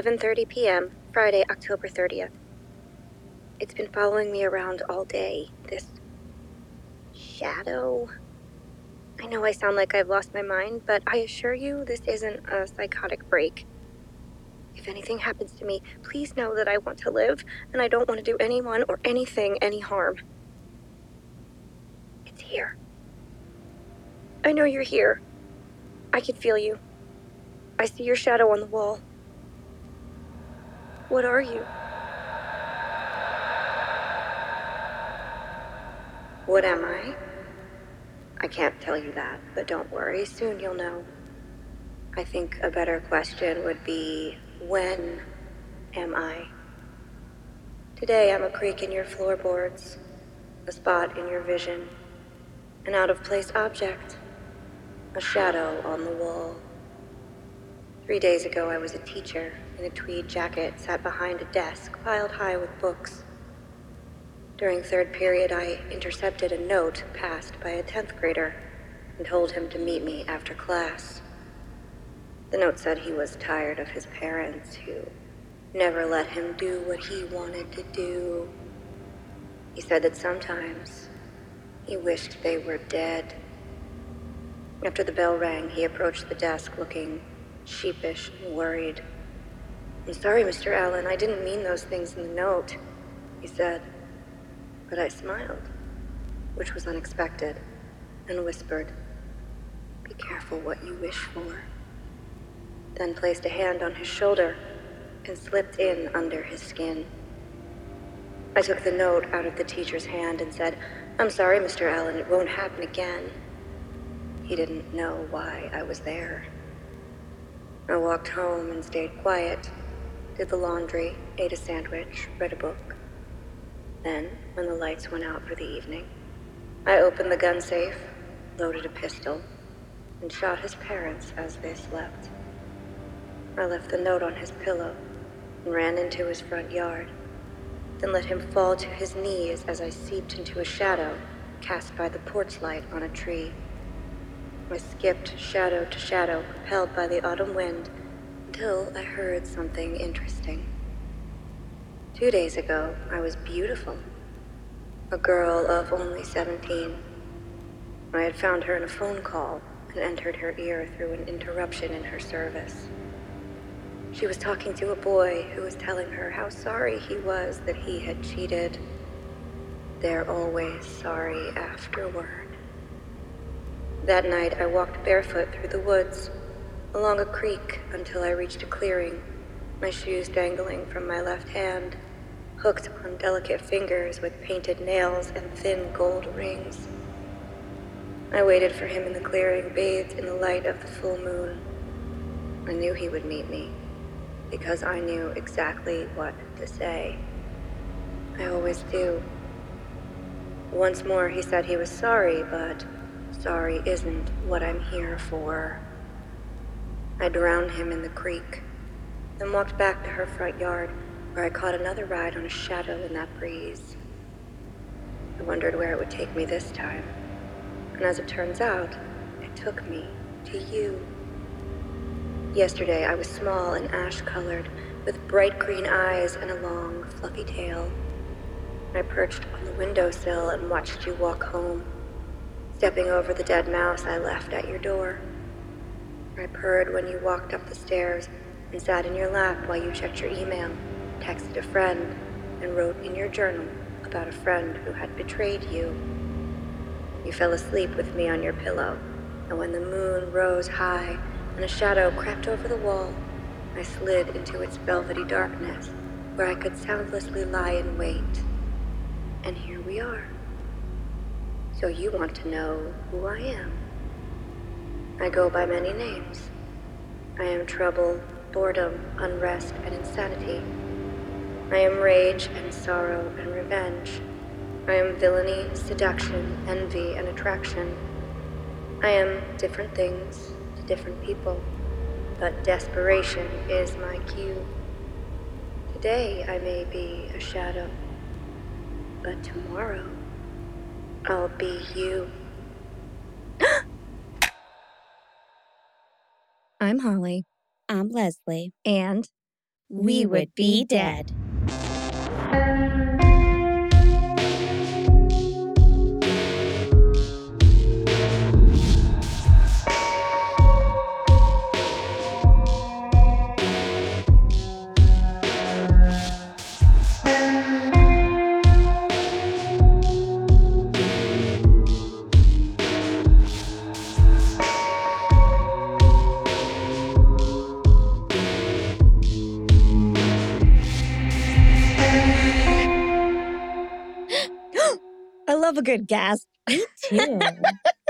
11:30 p.m., Friday, October 30th. It's been following me around all day. This shadow. I know I sound like I've lost my mind, but I assure you this isn't a psychotic break. If anything happens to me, please know that I want to live and I don't want to do anyone or anything any harm. It's here. I know you're here. I can feel you. I see your shadow on the wall. What are you? What am I? I can't tell you that, but don't worry, soon you'll know. I think a better question would be when am I? Today I'm a creak in your floorboards, a spot in your vision, an out of place object, a shadow on the wall. Three days ago I was a teacher in a tweed jacket, sat behind a desk piled high with books. During third period, I intercepted a note passed by a 10th grader and told him to meet me after class. The note said he was tired of his parents who never let him do what he wanted to do. He said that sometimes he wished they were dead. After the bell rang, he approached the desk looking sheepish and worried. I'm sorry, Mr. Allen, I didn't mean those things in the note, he said. But I smiled, which was unexpected, and whispered, Be careful what you wish for then placed a hand on his shoulder and slipped in under his skin. I took the note out of the teacher's hand and said, I'm sorry, Mr. Allen, it won't happen again. He didn't know why I was there. I walked home and stayed quiet, did the laundry, ate a sandwich, read a book. Then, when the lights went out for the evening, I opened the gun safe, loaded a pistol, and shot his parents as they slept. I left the note on his pillow and ran into his front yard, then let him fall to his knees as I seeped into a shadow cast by the porch light on a tree. I skipped shadow to shadow, propelled by the autumn wind, until I heard something interesting. Two days ago, I was beautiful. A girl of only 17. I had found her in a phone call and entered her ear through an interruption in her service. She was talking to a boy who was telling her how sorry he was that he had cheated. They're always sorry afterward. That night, I walked barefoot through the woods, along a creek until I reached a clearing, my shoes dangling from my left hand, hooked on delicate fingers with painted nails and thin gold rings. I waited for him in the clearing, bathed in the light of the full moon. I knew he would meet me because I knew exactly what to say. I always do. Once more, he said he was sorry, but sorry isn't what I'm here for. I drowned him in the creek, then walked back to her front yard, where I caught another ride on a shadow in that breeze. I wondered where it would take me this time, and as it turns out, it took me to you. Yesterday I was small and ash colored, with bright green eyes and a long, fluffy tail. I perched on the windowsill and watched you walk home, stepping over the dead mouse I left at your door. I purred when you walked up the stairs and sat in your lap while you checked your email, texted a friend, and wrote in your journal about a friend who had betrayed you. You fell asleep with me on your pillow, and when the moon rose high, and a shadow crept over the wall, I slid into its velvety darkness, where I could soundlessly lie in wait. And here we are. So you want to know who I am. I go by many names. I am trouble, boredom, unrest, and insanity. I am rage and sorrow and revenge. I am villainy, seduction, envy, and attraction. I am different things, to different people, but desperation is my cue. Today I may be a shadow, but tomorrow I'll be you. I'm Holly. I'm Leslie. And we would be dead. Love a good gasp. Me too.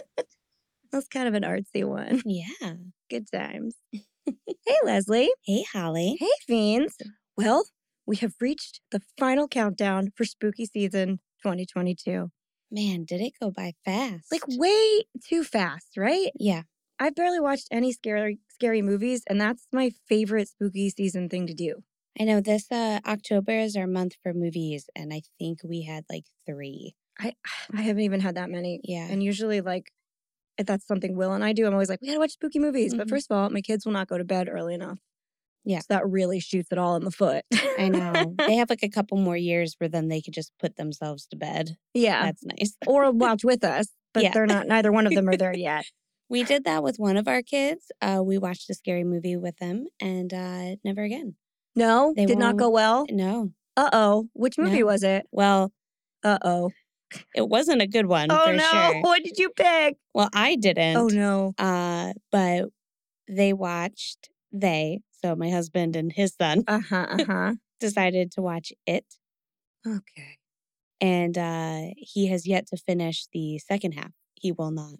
That's kind of an artsy one. yeah. Good times. hey, Leslie. Hey, Holly. Hey, Fiends. Well, we have reached the final countdown for spooky season 2022. Man, did it go by fast? Like, way too fast, right? yeah. I've barely watched any scary scary movies, and that's my favorite spooky season thing to do. I know this uh October is our month for movies, and I think we had like three. I I haven't even had that many. Yeah. And usually, like, if that's something Will and I do, I'm always like, we gotta watch spooky movies. But Mhm. first of all, my kids will not go to bed early enough. Yeah. So that really shoots it all in the foot. I know. they have like a couple more years where then they could just put themselves to bed. yeah. That's nice. or watch with us, but Yeah. they're not, neither one of them are there yet. We did that with one of our kids. Uh, we watched a scary movie with them, and uh, never again. No, They did not go well. No. Uh oh. Which movie No. was it? Well, Uh oh. It wasn't a good one Oh no. sure. What did you pick? Well, I didn't. Oh no. Uh, but they watched. They, so my husband and his son, Uh huh. Uh huh. decided to watch it, okay. and uh, he has yet to finish the second half. He will not.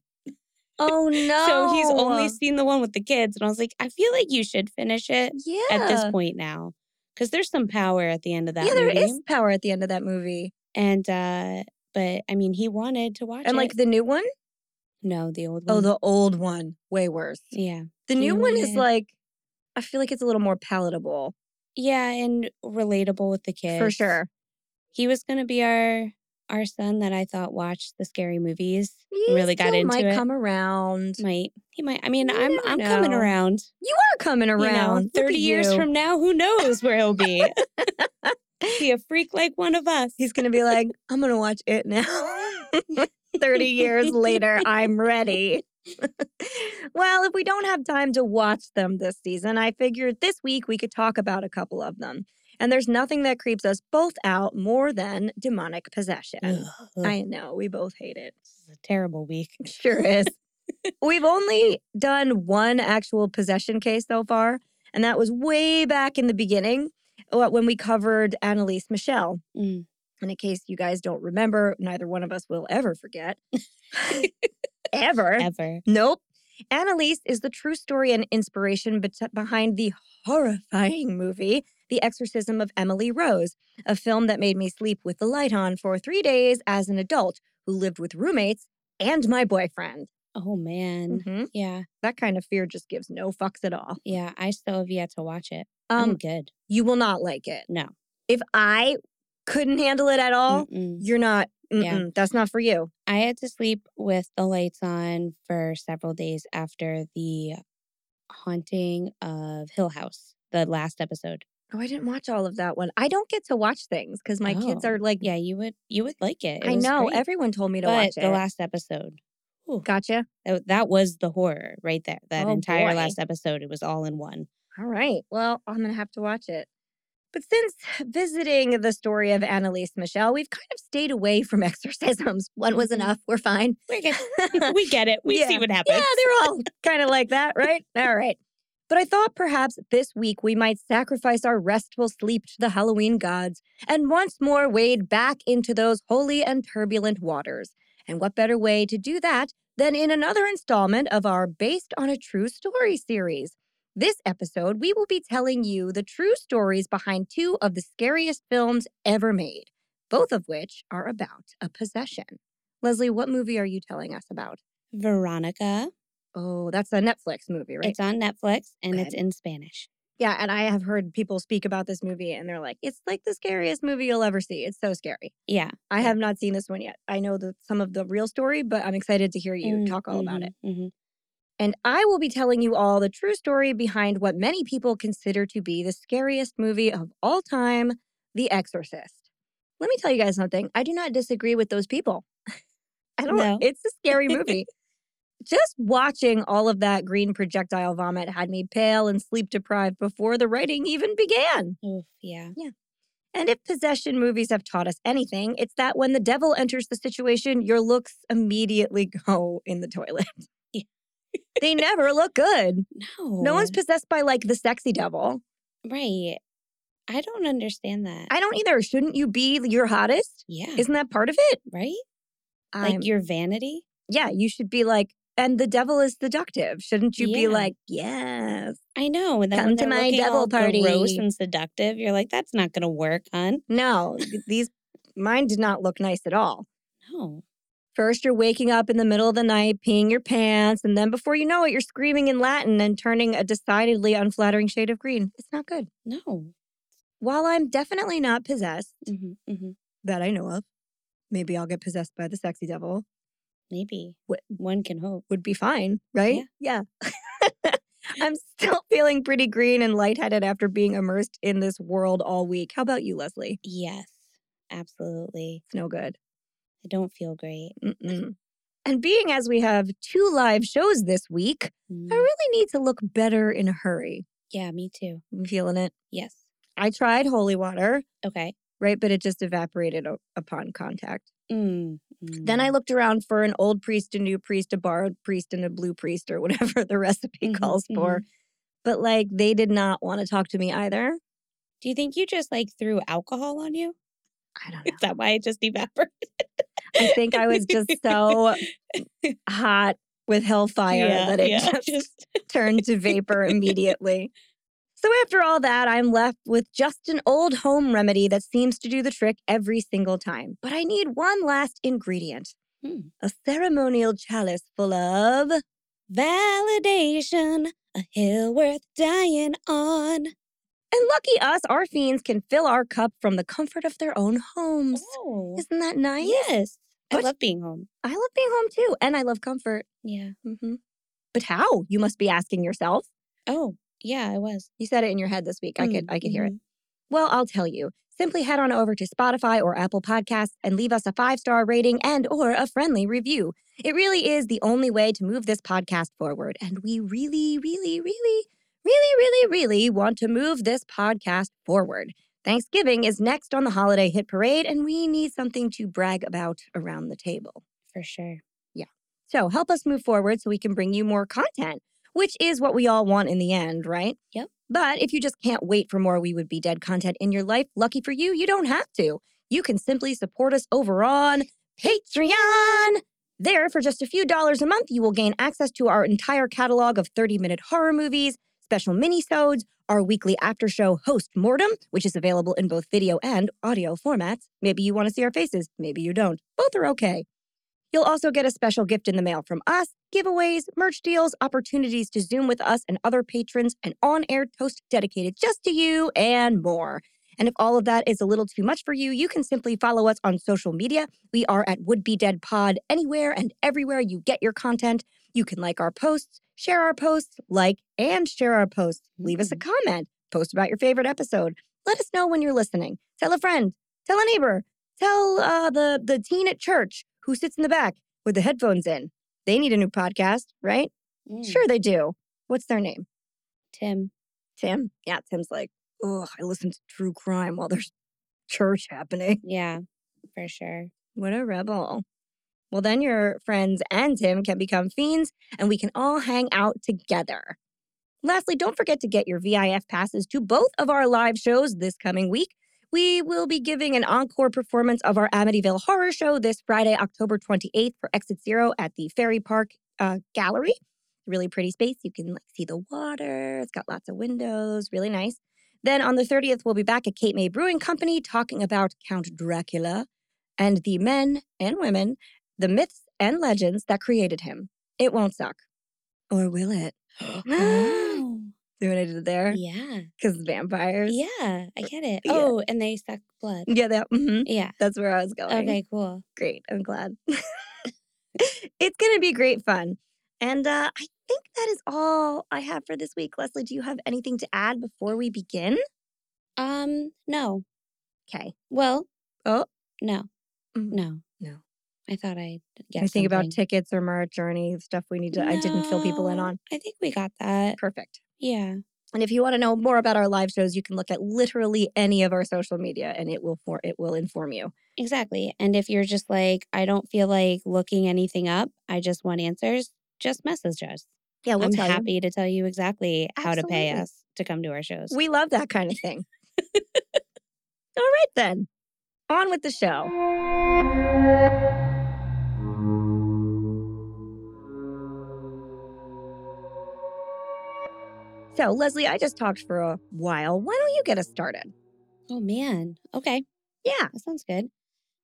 Oh no. So he's only seen the one with the kids, and I was like, I feel like you should finish it yeah. at this point now, because there's some power at the end of that yeah, there movie. is power at the end of that movie. And uh, but I mean, he wanted to watch And it. like the new one? no, the old oh, one. Oh, the old one. Way worse. yeah, The He new one is like, I feel like it's a little more palatable yeah, and relatable with the kids for sure. He was gonna be our our son that I thought watched the scary movies. He really got into might it. Might come around. Might he might? I mean, You I'm I'm coming around. You are coming You around. know, thirty years you. from now, who knows where he'll be? be a freak like one of us. He's gonna be like, I'm gonna watch it now. 30 years later, I'm ready. well, if we don't have time to watch them this season, I figured this week we could talk about a couple of them. And there's nothing that creeps us both out more than demonic possession. Ugh, ugh, I know, we both hate it. this is a terrible week. Sure is. We've only done one actual possession case so far, and that was way back in the beginning when we covered Anneliese Michel. Mm. And in case you guys don't remember, neither one of us will ever forget. ever. Ever. Nope. Annalise is the true story and inspiration bet- behind the horrifying movie, The Exorcism of Emily Rose, a film that made me sleep with the light on for three days as an adult who lived with roommates and my boyfriend. Oh man. Mhm. Yeah. That kind of fear just gives no fucks at all. Yeah. I still have yet to watch it. I'm Um, good. you will not like it. No. If I couldn't handle it at all, Mm-mm. you're not. Yeah. That's not for you. I had to sleep with the lights on for several days after the haunting of Hill House, the last episode. Oh, I didn't watch all of that one. I don't get to watch things because my kids Oh, are like, Yeah, you would you would like it. It I know. great. Everyone told me to but watch the last episode, whew, gotcha. that, that was the horror right there. That Oh, entire boy. last episode, it was all in one. All right. Well, I'm going to have to watch it. But since visiting the story of Anneliese Michel, we've kind of stayed away from exorcisms. One was Mhm. enough. We're fine. We get, we get it. We see what happens. Yeah, they're all kind of like that, right? All right. But I thought perhaps this week we might sacrifice our restful sleep to the Halloween gods and once more wade back into those holy and turbulent waters. And what better way to do that than in another installment of our Based on a True Story series? This episode, we will be telling you the true stories behind two of the scariest films ever made, both of which are about a possession. Leslie, what movie are you telling us about? Veronica. Oh, that's a Netflix movie, right? It's on Netflix and it's in Spanish. yeah, and I have heard people speak about this movie and they're like, it's like the scariest movie you'll ever see. It's so scary. Yeah. I have not seen this one yet. I know the, some of the real story, but I'm excited to hear you Mm, talk all about it. mhm. And I will be telling you all the true story behind what many people consider to be the scariest movie of all time, The Exorcist. Let me tell you guys something. I do not disagree with those people. I don't know. It's a scary movie. Just watching all of that green projectile vomit had me pale and sleep deprived before the writing even began. Oof, yeah. yeah. And if possession movies have taught us anything, it's that when the devil enters the situation, your looks immediately go in the toilet. Yeah. they never look good. No. No one's possessed by like the sexy devil. right. I don't understand that. I don't either. Shouldn't you be your hottest? yeah. Isn't that part of it? right? Like your vanity? yeah, you should be like, and the devil is seductive. Shouldn't you be like, yes? I know. And then Come to my devil all party. gross and seductive, you're like, that's not gonna work, hon. No, these mine did not look nice at all. No. First, you're waking up in the middle of the night, peeing your pants, and then before you know it, you're screaming in Latin and turning a decidedly unflattering shade of green. It's not good. No. While I'm definitely not possessed, hmm hmm that I know of, maybe I'll get possessed by the sexy devil, Maybe. What- One can hope. would be fine, right? Yeah. I'm still feeling pretty green and lightheaded after being immersed in this world all week. How about you, Leslie? Yes. Absolutely. It's no good. I don't feel great. Mm-mm. And being as we have two live shows this week, Mm. I really need to look better in a hurry. Yeah, me too. I'm feeling it. Yes. I tried holy water, Okay. right? But it just evaporated o- upon contact. Mm. Then I mm. looked around for an old priest, a new priest, a borrowed priest, and a blue priest, or whatever the recipe Mhm, calls for. But like, they did not want to talk to me either. Do you think you just like threw alcohol on you? I don't know. Is that why it just evaporated? I think I was just so hot with hellfire that it just just turned to vapor immediately. So, after all that, I'm left with just an old home remedy that seems to do the trick every single time. But I need one last ingredient Hmm. a ceremonial chalice full of. validation, a hill worth dying on. And lucky us, our fiends can fill our cup from the comfort of their own homes. Oh, Isn't that nice? yes. I love being home. I love being home too, and I love comfort. Yeah. hmm But how? You must be asking yourself. Oh, yeah, I was. You said it in your head this week. I could, Mm, I could hear it. mhm. Well, I'll tell you. Simply head on over to Spotify or Apple Podcasts and leave us a five-star rating and or a friendly review. It really is the only way to move this podcast forward, and we really, really, really, really, really, really want to move this podcast forward. Thanksgiving is next on the holiday hit parade, and we need something to brag about around the table. For sure. Yeah. So help us move forward so we can bring you more content, which is what we all want in the end, right? Yep. But if you just can't wait for more We Would Be Dead content in your life, lucky for you, you don't have to. You can simply support us over on Patreon. There, for just a few dollars a month, you will gain access to our entire catalog of 30-minute horror movies, special mini-sodes, our weekly after show Host Mortem, which is available in both video and audio formats. Maybe you want to see our faces, maybe you don't. Both are okay. You'll also get a special gift in the mail from us, giveaways, merch deals, opportunities to Zoom with us and other patrons, an on air toast dedicated just to you, and more. And if all of that is a little too much for you, you can simply follow us on social media. We are at Would Be Dead Pod anywhere and everywhere you get your content. You can like our posts, share our posts, like and share our posts. Leave us a comment, post about your favorite episode. Let us know when you're listening. Tell a friend, tell a neighbor, tell uh, the the teen at church who sits in the back with the headphones in. They need a new podcast, right? Mm. Sure, they do. What's their name? Tim. Tim? Yeah, Tim's like, oh, I listen to true crime while there's church happening. Yeah, for sure. What a rebel. Well, then your friends and Tim can become fiends and we can all hang out together. Lastly, don't forget to get your VIF passes to both of our live shows this coming week. We will be giving an encore performance of our Amityville Horror Show this Friday, October 28th for Exit Zero at the Ferry Park uh, Gallery. Really pretty space. You can like see the water. It's got lots of windows. Really nice. Then on the 30th, we'll be back at Cape May Brewing Company talking about Count Dracula and the men and women, the myths and legends that created him. It won't suck. Or will it? oh, See what I did there? yeah. Because vampires. Yeah, I get it. Yeah. Oh, and they suck blood. Yeah, that, mhm. Yeah. that's where I was going. Okay, cool. Great. I'm glad. it's going to be great fun. And uh, I think that is all I have for this week. Leslie, do you have anything to add before we begin? Um, no. Okay. Well, Oh. no. Mm. No. I thought I'd get Anything about tickets or merch or any stuff we need to, I didn't fill people in No, on. I think we got that. Perfect. Yeah. And if you want to know more about our live shows, you can look at literally any of our social media and it will for it will inform you. Exactly. And if you're just like, I don't feel like looking anything up, I just want answers, just message us. Yeah, we'll I'm tell happy to tell you exactly how to pay Absolutely. us to come to our shows. We love that kind of thing. All right then. On with the show. So, Leslie, I just talked for a while. Why don't you get us started? oh, man. Okay. Yeah. That sounds good.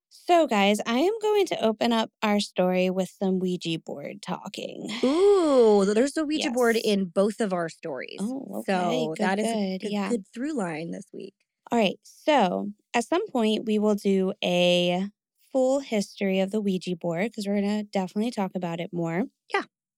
So, guys, I am going to open up our story with some Ouija board talking. Ooh, there's a Ouija board in both of our stories. Oh, okay. So Good, that is a good. good, Yeah. good through line this week. All right. So, at some point, we will do a full history of the Ouija board because we're going to definitely talk about it more.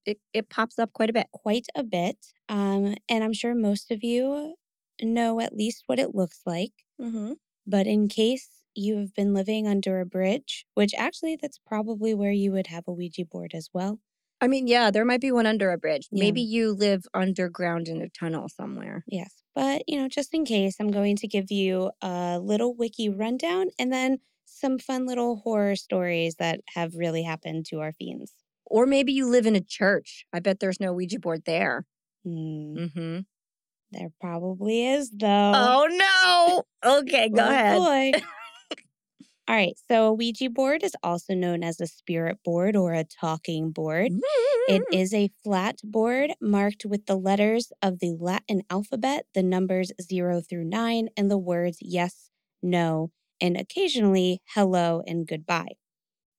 It, it pops up quite a bit. quite a bit. Um, and I'm sure most of you know at least what it looks like. Mm-hmm. But in case you have been living under a bridge, which actually that's probably where you would have a Ouija board as well. I mean, yeah, there might be one under a bridge. Yeah. Maybe you live underground in a tunnel somewhere. Yes. But, you know, just in case, I'm going to give you a little wiki rundown and then some fun little horror stories that have really happened to our fiends. Or maybe you live in a church. I bet there's no Ouija board there. Hmm, Mm-hmm. there probably is, though. Oh no. Okay, go Oh, ahead. boy. All right. So a Ouija board is also known as a spirit board or a talking board. It is a flat board marked with the letters of the Latin alphabet, the numbers zero through nine, and the words yes, no, and occasionally hello and goodbye.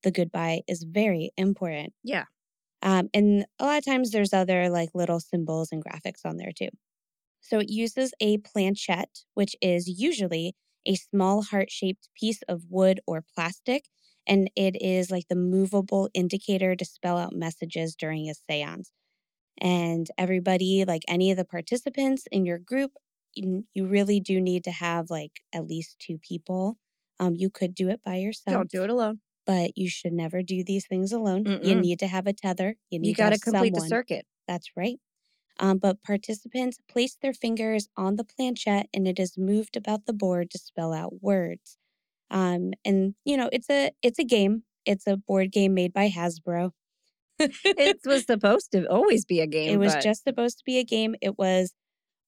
The goodbye is very important. Yeah. Um, and a lot of times there's other like little symbols and graphics on there too. So it uses a planchette, which is usually a small heart shaped piece of wood or plastic. And it is like the movable indicator to spell out messages during a seance. And everybody, like any of the participants in your group, you, you really do need to have like at least two people. Um, you could do it by yourself, Don't do it alone. But you should never do these things alone. You Mm-mm. need to have a tether. You need You got to complete the circuit. That's right. Um, but participants place their fingers on the planchette and it is moved about the board to spell out words. Um, and you know, it's a it's a game. It's a board game made by Hasbro. It was supposed to always be a game. it was but just supposed to be a game. It was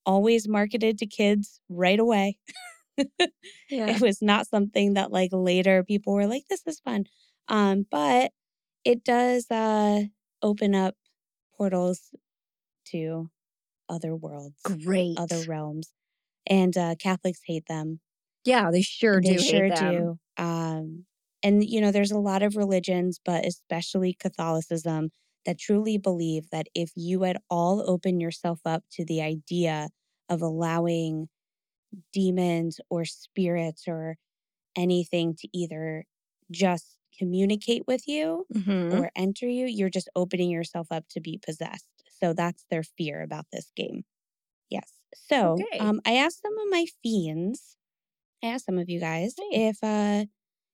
always marketed to kids right away. yeah. It was not something that like later people were like, this is fun. Um, but it does uh open up portals to other worlds. great. other realms. And uh, Catholics hate them. yeah, they sure they do. sure do. Um, and, you know, there's a lot of religions, but especially Catholicism, that truly believe that if you at all open yourself up to the idea of allowing demons or spirits or anything to either just communicate with you Mhm. or enter you, you're just opening yourself up to be possessed. So that's their fear about this game. Yes. So Okay. um, I asked some of my fiends, I asked some of you guys Hey. if uh,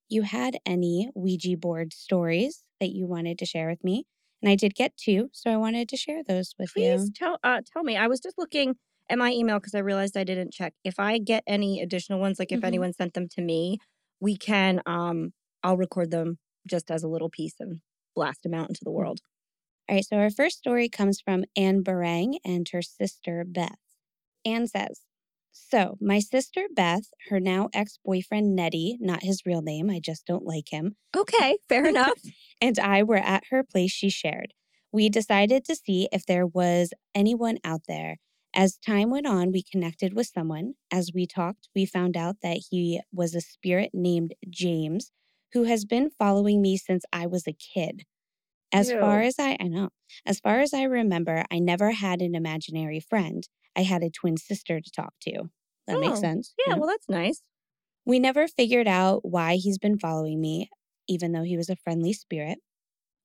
you had any Ouija board stories that you wanted to share with me. And I did get two, so I wanted to share those with Please you. Please tell uh, tell me. I was just looking at my email because I realized I didn't check. If I get any additional ones, like if Mhm. anyone sent them to me, we can um I'll record them just as a little piece and blast them out into the world. All right, so our first story comes from Anne Barang and her sister Beth. Anne says, So, my sister Beth, her now ex boyfriend Nettie, not his real name, I just don't like him, Okay, fair enough. and I were at her place she shared. We decided to see if there was anyone out there. As time went on, we connected with someone. As we talked, we found out that he was a spirit named James who has been following me since I was a kid. As far as I, I know, as far as I remember, I never had an imaginary friend. I had a twin sister to talk to. That makes Oh, sense. you Yeah, know? well that's nice. We never figured out why he's been following me, even though he was a friendly spirit.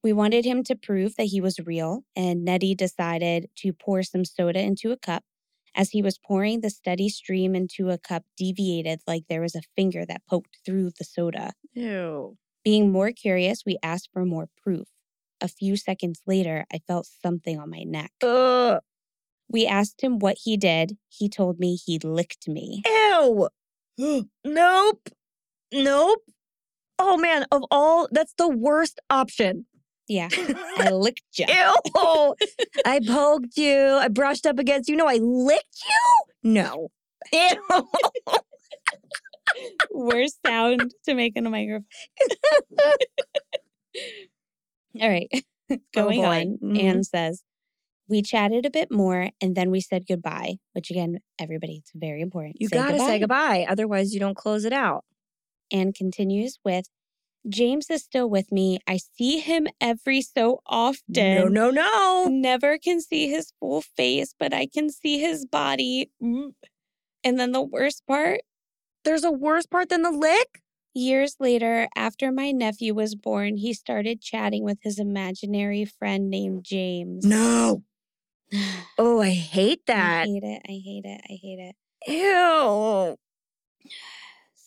We wanted him to prove that he was real, and Nettie decided to pour some soda into a cup. As he was pouring, the steady stream into a cup deviated like there was a finger that poked through the soda. Ew. Being more curious, we asked for more proof. A few seconds later, I felt something on my neck. Ugh. We asked him what he did. He told me he licked me. Ew. nope. Nope. Oh man, of all, that's the worst option. Yeah, I licked you. Ew. I poked you. I brushed up against you. No, I licked you? No. Ew. Worst sound to make in a microphone. All right, going boy. on. Mhm. Anne says, We chatted a bit more and then we said goodbye, which again, everybody, it's very important. You gotta say goodbye. Otherwise, you don't close it out. and continues with James is still with me. I see him every so often. No, no, no. Never can see his full face, but I can see his body. Mm. And then the worst part There's a worse part than the lick? years later, after my nephew was born, he started chatting with his imaginary friend named James. No. Oh, I hate that. I hate it. I hate it. I hate it. Ew.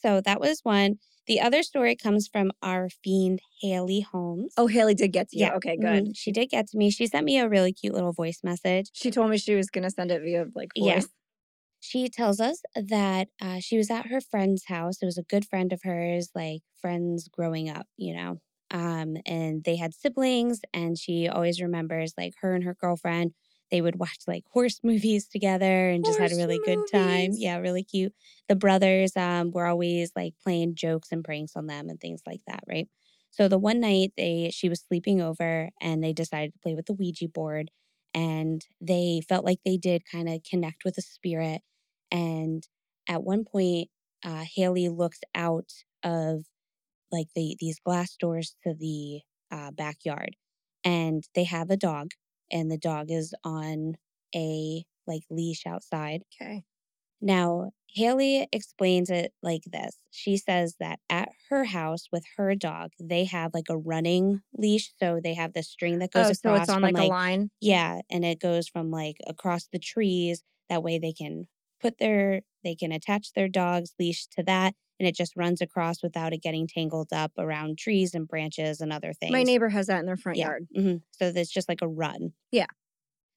So that was one. The other story comes from our fiend, Haley Holmes. Oh, Haley did get to you. Yeah, Okay, good. Mhm. She did get to me. She sent me a really cute little voice message. She told me she was gonna send it via like Yeah. voice. She tells us that uh, she was at her friend's house. It was a good friend of hers, like friends growing up, you know. Um, and they had siblings, and she always remembers like her and her girlfriend. They would watch like horse movies together and just had a Horse really good time. Yeah, really cute. The brothers um, were always like playing jokes and pranks on them and things like that, right? So the one night they she was sleeping over and they decided to play with the Ouija board and they felt like they did kind of connect with a spirit. And at one point, uh, Haley looks out of like the these glass doors to the uh, backyard, and they have a dog, and the dog is on a like leash outside. Okay. Now, Haley explains it like this. She says that at her house with her dog, they have like a running leash. So they have the string that goes across. Oh, across so it's on like, like a line. yeah, and it goes from like across the trees. That way they can put their they can attach their dog's leash to that and it just runs across without it getting tangled up around trees and branches and other things. My neighbor has that in their front Yeah. yard. hmm So it's just like a run. Yeah.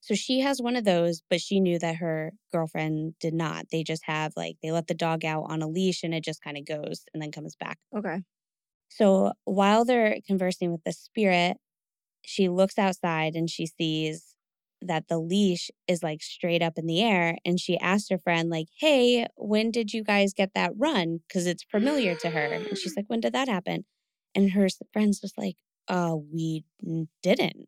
So she has one of those, but she knew that her girlfriend did not. They just have like they let the dog out on a leash and it just kind of goes and then comes back. Okay. So while they're conversing with the spirit, she looks outside and she sees that the leash is like straight up in the air. And she asked her friend, like, hey, when did you guys get that run? Because it's familiar to her. And she's like, when did that happen? And her friend's just like, uh, we didn't.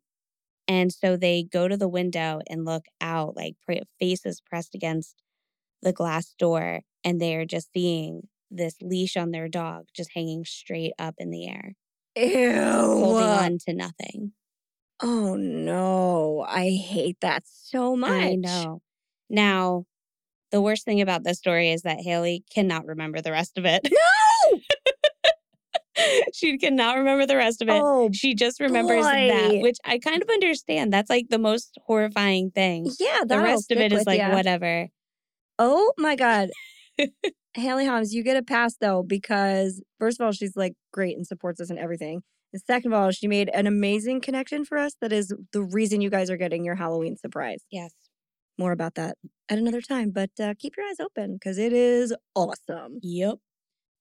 And so they go to the window and look out, like faces pressed against the glass door, and they're just seeing this leash on their dog just hanging straight up in the air, Ew. holding on to nothing. Oh no. I hate that so much. I know. Now, the worst thing about this story is that Haley cannot remember the rest of it. No. she cannot remember the rest of it. Oh She just remembers that, which I kind of understand. That's like the most horrifying thing. yeah. The rest of it is like ya. whatever. Oh my God. Haley Holmes, you get a pass though, because first of all, she's like great and supports us and everything. And second of all, she made an amazing connection for us that is the reason you guys are getting your Halloween surprise. Yes. More about that at another time, but uh, keep your eyes open because it is awesome. Yep.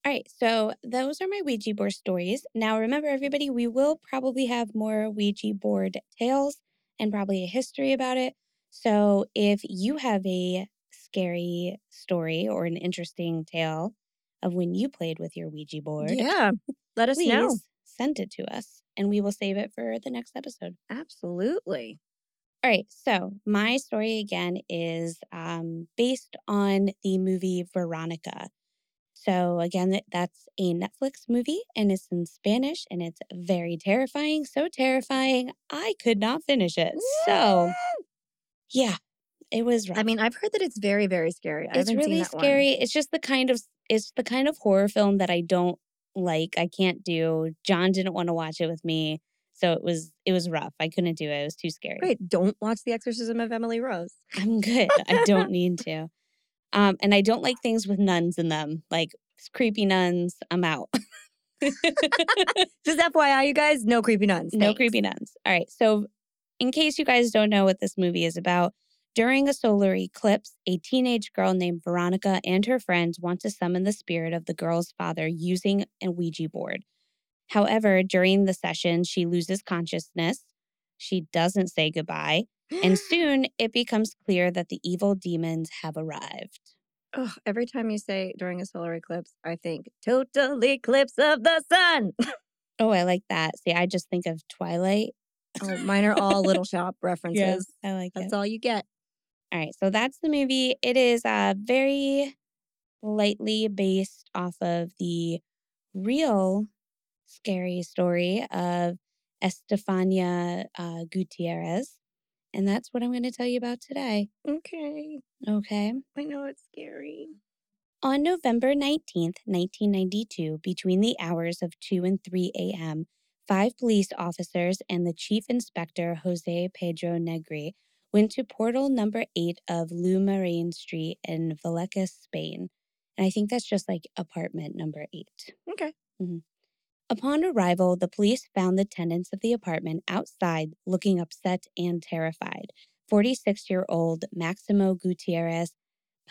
All right, so those are my Ouija board stories. Now, remember, everybody, we will probably have more Ouija board tales and probably a history about it. So, if you have a scary story or an interesting tale of when you played with your Ouija board, Yeah. Let us know. Send it to us and we will save it for the next episode. Absolutely. All right, so my story again is um, based on the movie Veronica. So again, that's a Netflix movie and it's in Spanish and it's very terrifying. So terrifying, I could not finish it. So yeah, it was rough. I mean, I've heard that it's very, very scary. I it's really that one. scary. It's just the kind of it's the kind of horror film that I don't like. I can't do. John didn't want to watch it with me. So it was it was rough. I couldn't do it. It was too scary. Wait, don't watch The Exorcism of Emily Rose. I'm good. I don't need to. Um, and I don't like things with nuns in them, like creepy nuns. I'm out. Just FYI, you guys, no creepy nuns. no creepy nuns. All right. So, in case you guys don't know what this movie is about, during a solar eclipse, a teenage girl named Veronica and her friends want to summon the spirit of the girl's father using a Ouija board. However, during the session, she loses consciousness. She doesn't say goodbye. And soon it becomes clear that the evil demons have arrived. Ugh, every time you say during a solar eclipse, I think total eclipse of the sun. Oh, I like that. See, I just think of Twilight. oh, mine are all little shop references. Yes, I like That's it. all you get. All right, so that's the movie. It is uh, very lightly based off of the real scary story of Estefania uh, Gutierrez. And that's what I'm going to tell you about today. Okay. Okay. I know it's scary. On November 19th, 1992, between the hours of 2 and 3 a.m., five police officers and the chief inspector, Jose Pedro Negri, went to portal number 8 of Lou Marin Street in Vallecas, Spain. And I think that's just like apartment number 8. Okay. Mm-hmm. Upon arrival, the police found the tenants of the apartment outside looking upset and terrified. 46 year old Maximo Gutierrez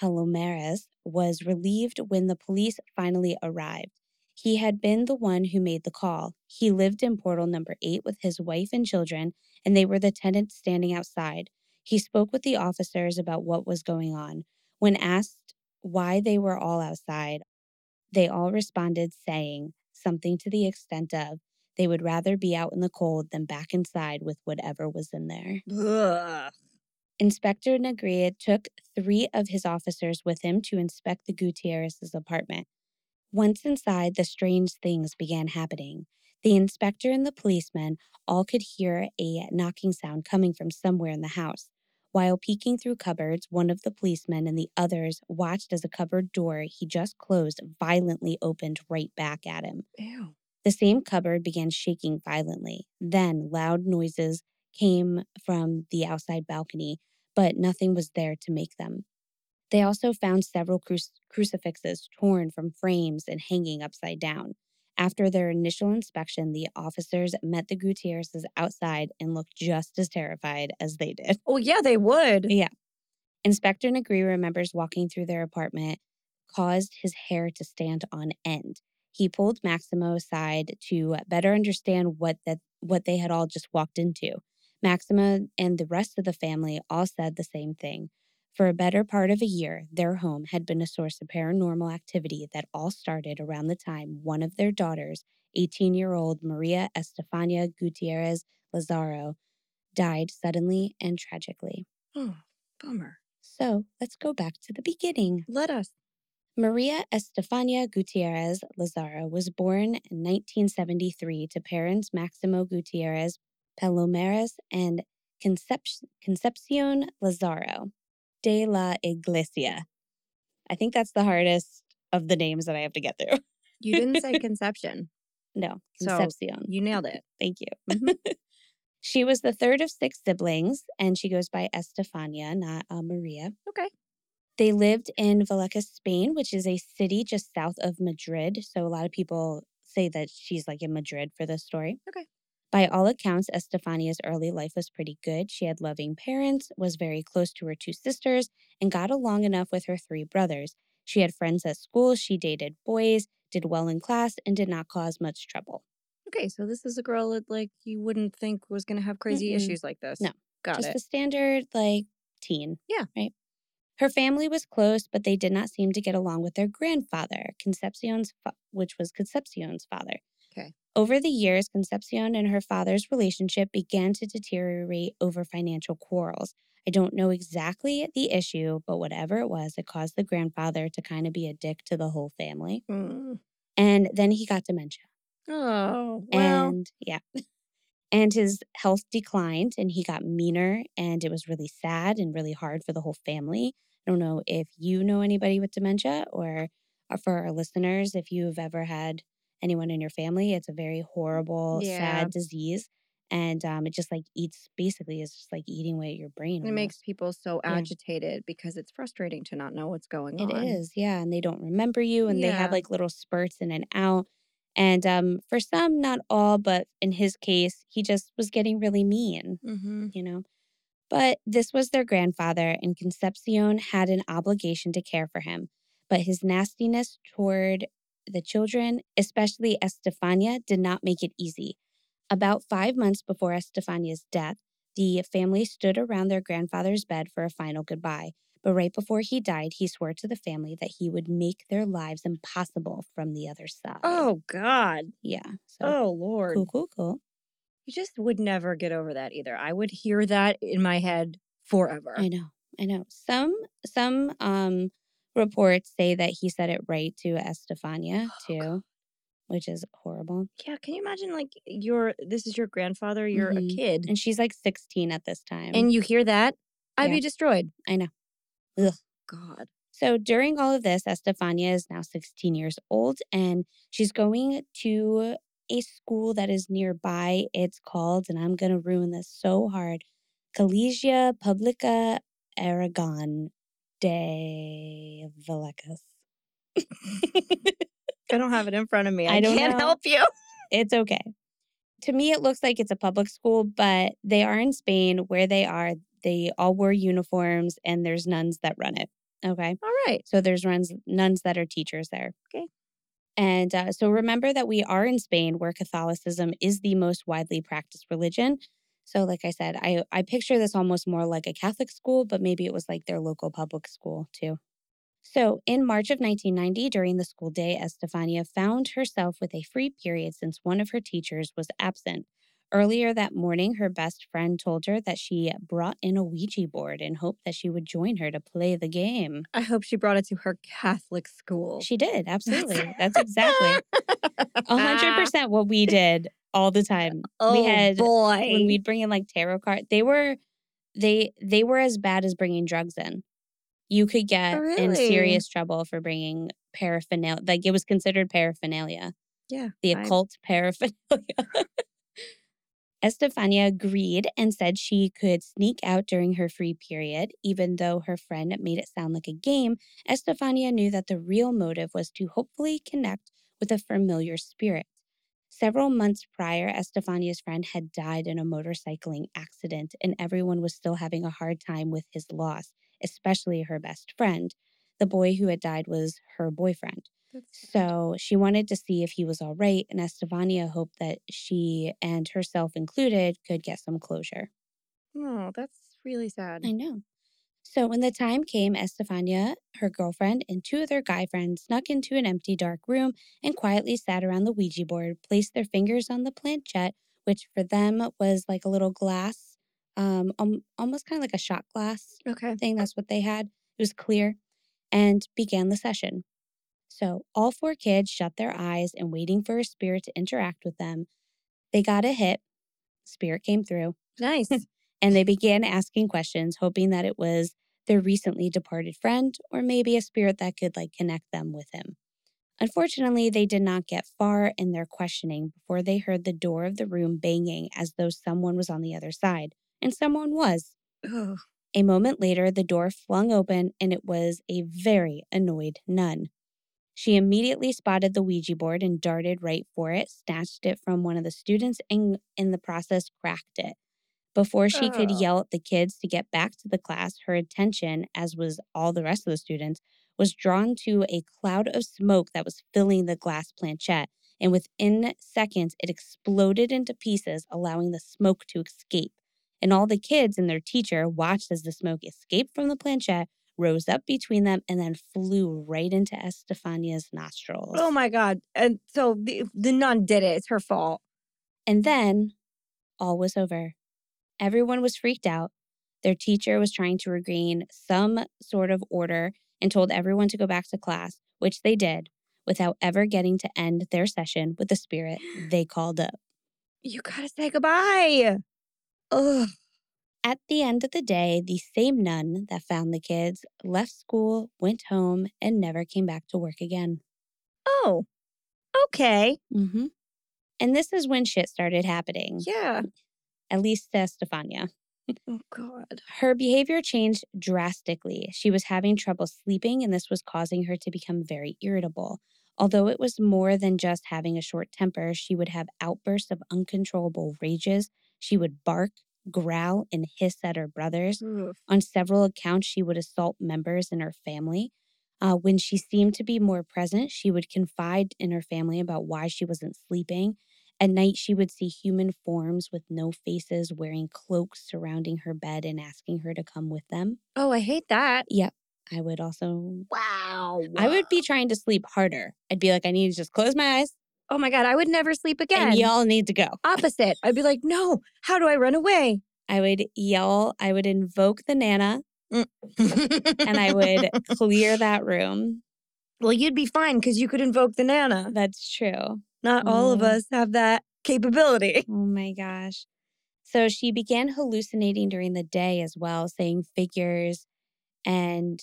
Palomares was relieved when the police finally arrived. He had been the one who made the call. He lived in portal number eight with his wife and children, and they were the tenants standing outside. He spoke with the officers about what was going on. When asked why they were all outside, they all responded saying something to the extent of they would rather be out in the cold than back inside with whatever was in there. Ugh. Inspector Negri took three of his officers with him to inspect the Gutierrez's apartment. Once inside, the strange things began happening. The inspector and the policeman all could hear a knocking sound coming from somewhere in the house. While peeking through cupboards, one of the policemen and the others watched as a cupboard door he just closed violently opened right back at him. Ew. The same cupboard began shaking violently. Then loud noises came from the outside balcony, but nothing was there to make them. They also found several cruci- crucifixes torn from frames and hanging upside down. After their initial inspection, the officers met the Gutierrezes outside and looked just as terrified as they did. Oh, yeah, they would. Yeah. Inspector Negri remembers walking through their apartment caused his hair to stand on end. He pulled Maximo aside to better understand what that what they had all just walked into. Maximo and the rest of the family all said the same thing. For a better part of a year, their home had been a source of paranormal activity that all started around the time one of their daughters, 18 year old Maria Estefania Gutierrez Lazaro, died suddenly and tragically. Oh, bummer. So let's go back to the beginning. Let us. Maria Estefania Gutierrez Lazaro was born in 1973 to parents Maximo Gutierrez Palomares and Concep- Concepcion Lazaro de la Iglesia. I think that's the hardest of the names that I have to get through. You didn't say conception. No, So, Concepcion. You nailed it. Thank you. Mhm. she was the third of six siblings, and she goes by Estefania, not uh, Maria. Okay. They lived in Vallecas, Spain, which is a city just south of Madrid. So a lot of people say that she's like in Madrid for this story. Okay. By all accounts, Estefania's early life was pretty good. She had loving parents, was very close to her two sisters, and got along enough with her three brothers. She had friends at school, she dated boys, did well in class, and did not cause much trouble. Okay, so this is a girl that like you wouldn't think was going to have crazy Mm-mm. issues like this. No, Got just it. a standard like teen. Yeah. Right. Her family was close, but they did not seem to get along with their grandfather, Concepcion's, fa- which was Concepcion's father. Over the years, Concepcion and her father's relationship began to deteriorate over financial quarrels. I don't know exactly the issue, but whatever it was, it caused the grandfather to kind of be a dick to the whole family. Mm. And then he got dementia. Oh, well. And yeah. And his health declined and he got meaner and it was really sad and really hard for the whole family. I don't know if you know anybody with dementia or uh, for our listeners, if you've ever had anyone in your family, it's a very horrible, Yeah. sad disease. and um, it just like eats basically it's just like eating away at your brain. It almost. makes people so Yeah. agitated because it's frustrating to not know what's going on. It is, yeah, and they don't remember you, and they have like little spurts in and out. And um, for some, not all, but in his case, he just was getting really mean, Mm-hmm. you know. But this was their grandfather, and Concepcion had an obligation to care for him. But his nastiness toward the children, especially Estefania, did not make it easy. About five months before Estefania's death, the family stood around their grandfather's bed for a final goodbye. But right before he died, he swore to the family that he would make their lives impossible from the other side. Oh God. yeah. So Oh Lord. cool, cool, cool. You just would never get over that either. I would hear that in my head forever. I know, I know. Some some um reports say that he said it right to Estefania Oh, too, which is horrible. Yeah, can you imagine like your this is your grandfather, you're Mhm. a kid, And she's like 16 at this time. and you hear that? I'd Yeah. be destroyed. I know. Ugh. God. So during all of this, Estefania is now 16 years old and she's going to a school that is nearby. It's called, and I'm going to ruin this so hard, Collegia Publica Aragon de Vallecas. I don't have it in front of me. I, I don't can't know. help you. it's okay. To me, it looks like it's a public school, but they are in Spain where they are. They all wear uniforms and there's nuns that run it. Okay. All right. So there's nuns, nuns that are teachers there. Okay. And uh, so remember that we are in Spain where Catholicism is the most widely practiced religion. So like I said, I, I picture this almost more like a Catholic school, but maybe it was like their local public school too. So in March of 1990, during the school day, Estefania found herself with a free period since one of her teachers was absent. Earlier that morning, her best friend told her that she brought in a Ouija board in hope that she would join her to play the game. I hope she brought it to her Catholic school. She did, absolutely. That's exactly a hundred percent what we did all the time. Oh we had boy. when we'd bring in like tarot card. They were they they were as bad as bringing drugs in. You could get oh, in really? serious trouble for bringing paraphernalia. Like it was considered paraphernalia, yeah. the I- occult paraphernalia. Estefania agreed and said she could sneak out during her free period. Even though her friend made it sound like a game, Estefania knew that the real motive was to hopefully connect with a familiar spirit. Several months prior, Estefania's friend had died in a motorcycling accident, and everyone was still having a hard time with his loss, especially her best friend. The boy who had died was her boyfriend. That's. So she wanted to see if he was all right, and Estefania hoped that she and herself included could get some closure. Oh, that's really sad. I know. So when the time came, Estefania, her girlfriend, and two of their guy friends snuck into an empty dark room and quietly sat around the Ouija board, placed their fingers on the planchette, which for them was like a little glass, um, um almost kind of like a shot glass Okay. thing. That's what they had. It was clear, and began the session. So all four kids shut their eyes and waiting for a spirit to interact with them. They got a hit. Spirit came through Nice. and they began asking questions, hoping that it was their recently departed friend or maybe a spirit that could like connect them with him. Unfortunately, they did not get far in their questioning before they heard the door of the room banging as though someone was on the other side, and someone was. oh, A moment later, the door flung open and it was a very annoyed nun. She immediately spotted the Ouija board and darted right for it, snatched it from one of the students, and in the process, cracked it. Before she could Oh. yell at the kids to get back to the class, her attention, as was all the rest of the students, was drawn to a cloud of smoke that was filling the glass planchette. And within seconds, it exploded into pieces, allowing the smoke to escape. And all the kids and their teacher watched as the smoke escaped from the planchette, rose up between them, and then flew right into Estefania's nostrils. oh my God. And so the, the nun did it. It's her fault. And then all was over. Everyone was freaked out. Their teacher was trying to regain some sort of order and told everyone to go back to class, which they did, without ever getting to end their session with the spirit they called up. You gotta say goodbye. Ugh. At the end of the day, the same nun that found the kids left school, went home, and never came back to work again. Oh, okay. Mm-hmm. And this is when shit started happening. Yeah. At least to Estefania. Oh, God. Her behavior changed drastically. She was having trouble sleeping, and this was causing her to become very irritable. Although it was more than just having a short temper, she would have outbursts of uncontrollable rages. She would bark, growl, and hiss at her brothers. Oof. On several accounts, she would assault members in her family. Uh, when she seemed to be more present, she would confide in her family about why she wasn't sleeping. At night, she would see human forms with no faces wearing cloaks surrounding her bed and asking her to come with them. Oh, I hate that. Yep. I would also, Wow. I would be trying to sleep harder. I'd be like, I need to just close my eyes Oh, my God. I would never sleep again. and y'all need to go. Opposite. I'd be like, no, how do I run away? I would yell, I would invoke the Nana, and and I would clear that room. well, you'd be fine because you could invoke the Nana. That's true. Not all of Mm. us have that capability. Oh my gosh. So she began hallucinating during the day as well, saying figures and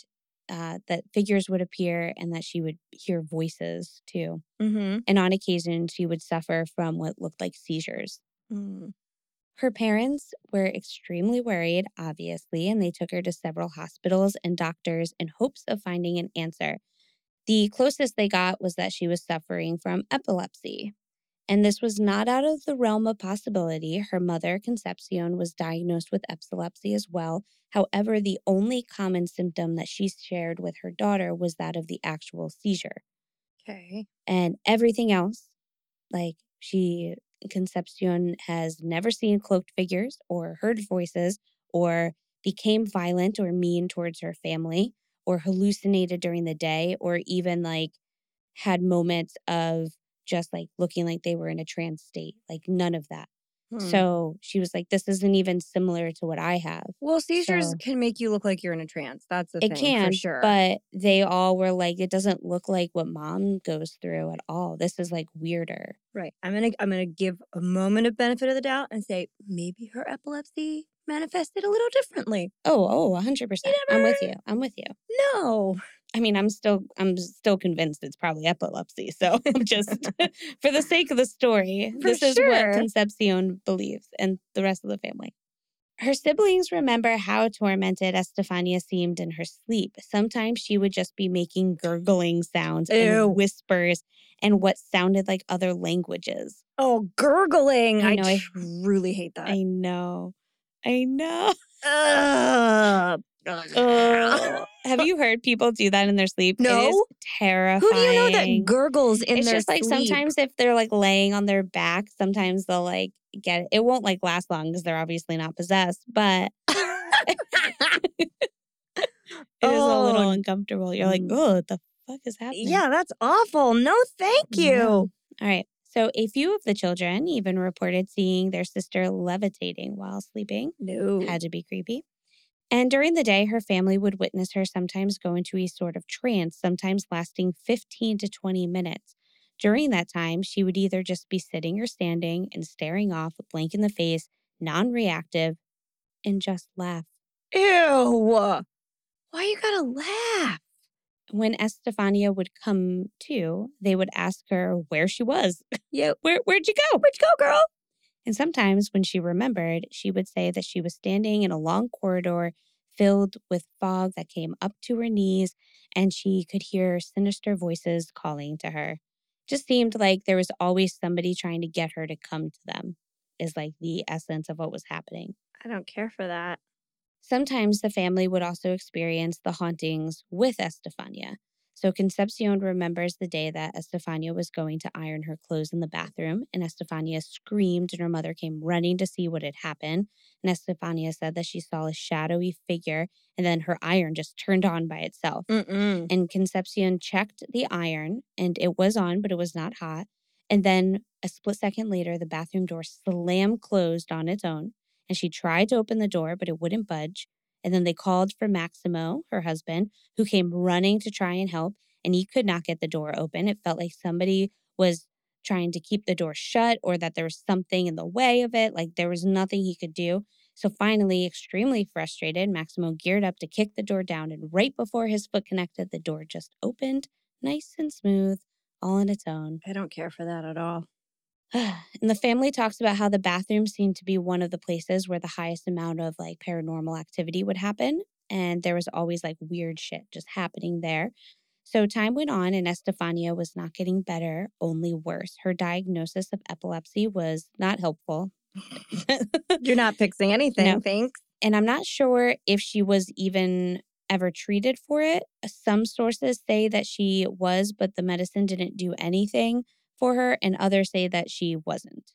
uh, that figures would appear and that she would hear voices too. Mm-hmm. And on occasion, she would suffer from what looked like seizures. Her parents were extremely worried, obviously, and they took her to several hospitals and doctors in hopes of finding an answer. The closest they got was that she was suffering from epilepsy. And this was not out of the realm of possibility. Her mother, Concepcion, was diagnosed with epilepsy as well. However, the only common symptom that she shared with her daughter was that of the actual seizure Okay. and everything else like she concepcion has never seen cloaked figures or heard voices or became violent or mean towards her family or hallucinated during the day or even like had moments of just like looking like they were in a trance state like none of that Hmm. so she was like this isn't even similar to what i have well, seizures so- can make you look like you're in a trance. That's the it thing can for sure. but they all were like it doesn't look like what mom goes through at all this is like weirder right, I'm gonna I'm gonna give a moment of benefit of the doubt and say maybe her epilepsy manifested a little differently. Oh, oh, 100%. I'm with you. I'm with you. No, I mean, I'm still I'm still convinced it's probably epilepsy. So I'm just for the sake of the story, For this is sure. what Concepcion believes and the rest of the family. Her siblings remember how tormented Estefania seemed in her sleep. Sometimes she would just be making gurgling sounds Ew. and whispers and what sounded like other languages. oh, gurgling. I I, know, I- truly hate that. I know. I know. Oh. Have you heard people do that in their sleep? It is No. terrifying. Who do you know that gurgles in it's their sleep? It's just like sleep? sometimes if they're like laying on their back, sometimes they'll like get it. It won't like last long because they're obviously not possessed, but it is a little Oh. uncomfortable. You're like, oh, what the fuck is happening? yeah, that's awful. No, thank you. No. All right. So a few of the children even reported seeing their sister levitating while sleeping. No. Had to be creepy. And during the day, her family would witness her sometimes go into a sort of trance, sometimes lasting 15 to 20 minutes. During that time, she would either just be sitting or standing and staring off, blank in the face, non reactive, and just laugh. Ew. Why you gotta laugh? When Estefania would come to, they would ask her where she was. Yeah. Where, where'd you go? Where'd you go, girl? And sometimes when she remembered, she would say that she was standing in a long corridor filled with fog that came up to her knees, and she could hear sinister voices calling to her. Just seemed like there was always somebody trying to get her to come to them, is like the essence of what was happening. I don't care for that. Sometimes the family would also experience the hauntings with Estefania. So Concepcion remembers the day that Estefania was going to iron her clothes in the bathroom, and Estefania screamed, and her mother came running to see what had happened. And Estefania said that she saw a shadowy figure, and then her iron just turned on by itself. Mm-mm. And Concepcion checked the iron, and it was on, but it was not hot. And then a split second later, the bathroom door slammed closed on its own, and she tried to open the door, but it wouldn't budge. And then they called for Maximo, her husband, who came running to try and help, and he could not get the door open. It felt like somebody was trying to keep the door shut or that there was something in the way of it. Like there was nothing he could do. So finally, extremely frustrated, Maximo geared up to kick the door down, and right before his foot connected, the door just opened, nice and smooth, all on its own. I don't care for that at all. and the family talks about how the bathroom seemed to be one of the places where the highest amount of like paranormal activity would happen. And there was always like weird shit just happening there. So time went on, and Estefania was not getting better, only worse. Her diagnosis of epilepsy was not helpful. You're not fixing anything, No. thanks. and I'm not sure if she was even ever treated for it. Some sources say that she was, but the medicine didn't do anything for her, and others say that she wasn't.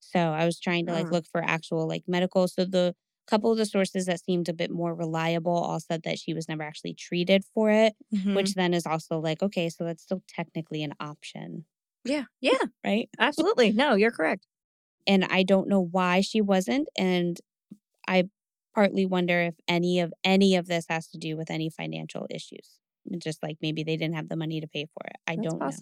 So I was trying to like Mm. look for actual like medical. So the couple of the sources that seemed a bit more reliable all said that she was never actually treated for it, Mhm. which then is also like, okay, so that's still technically an option, yeah, yeah, right? absolutely. No, you're correct. and I don't know why she wasn't. And I partly wonder if any of any of this has to do with any financial issues. Just like maybe they didn't have the money to pay for it. I That's don't know.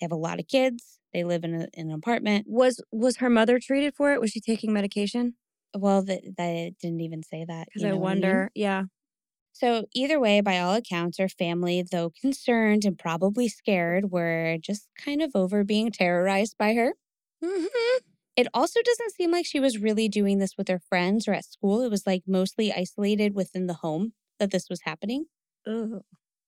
They have a lot of kids. They live in, a, in an apartment. Was was her mother treated for it? Was she taking medication? Well, that they didn't even say that. Because you I know what mean? wonder. Yeah. So either way, by all accounts, her family, though concerned and probably scared, were just kind of over being terrorized by her. Mm-hmm. It also doesn't seem like she was really doing this with her friends or at school. It was like mostly isolated within the home that this was happening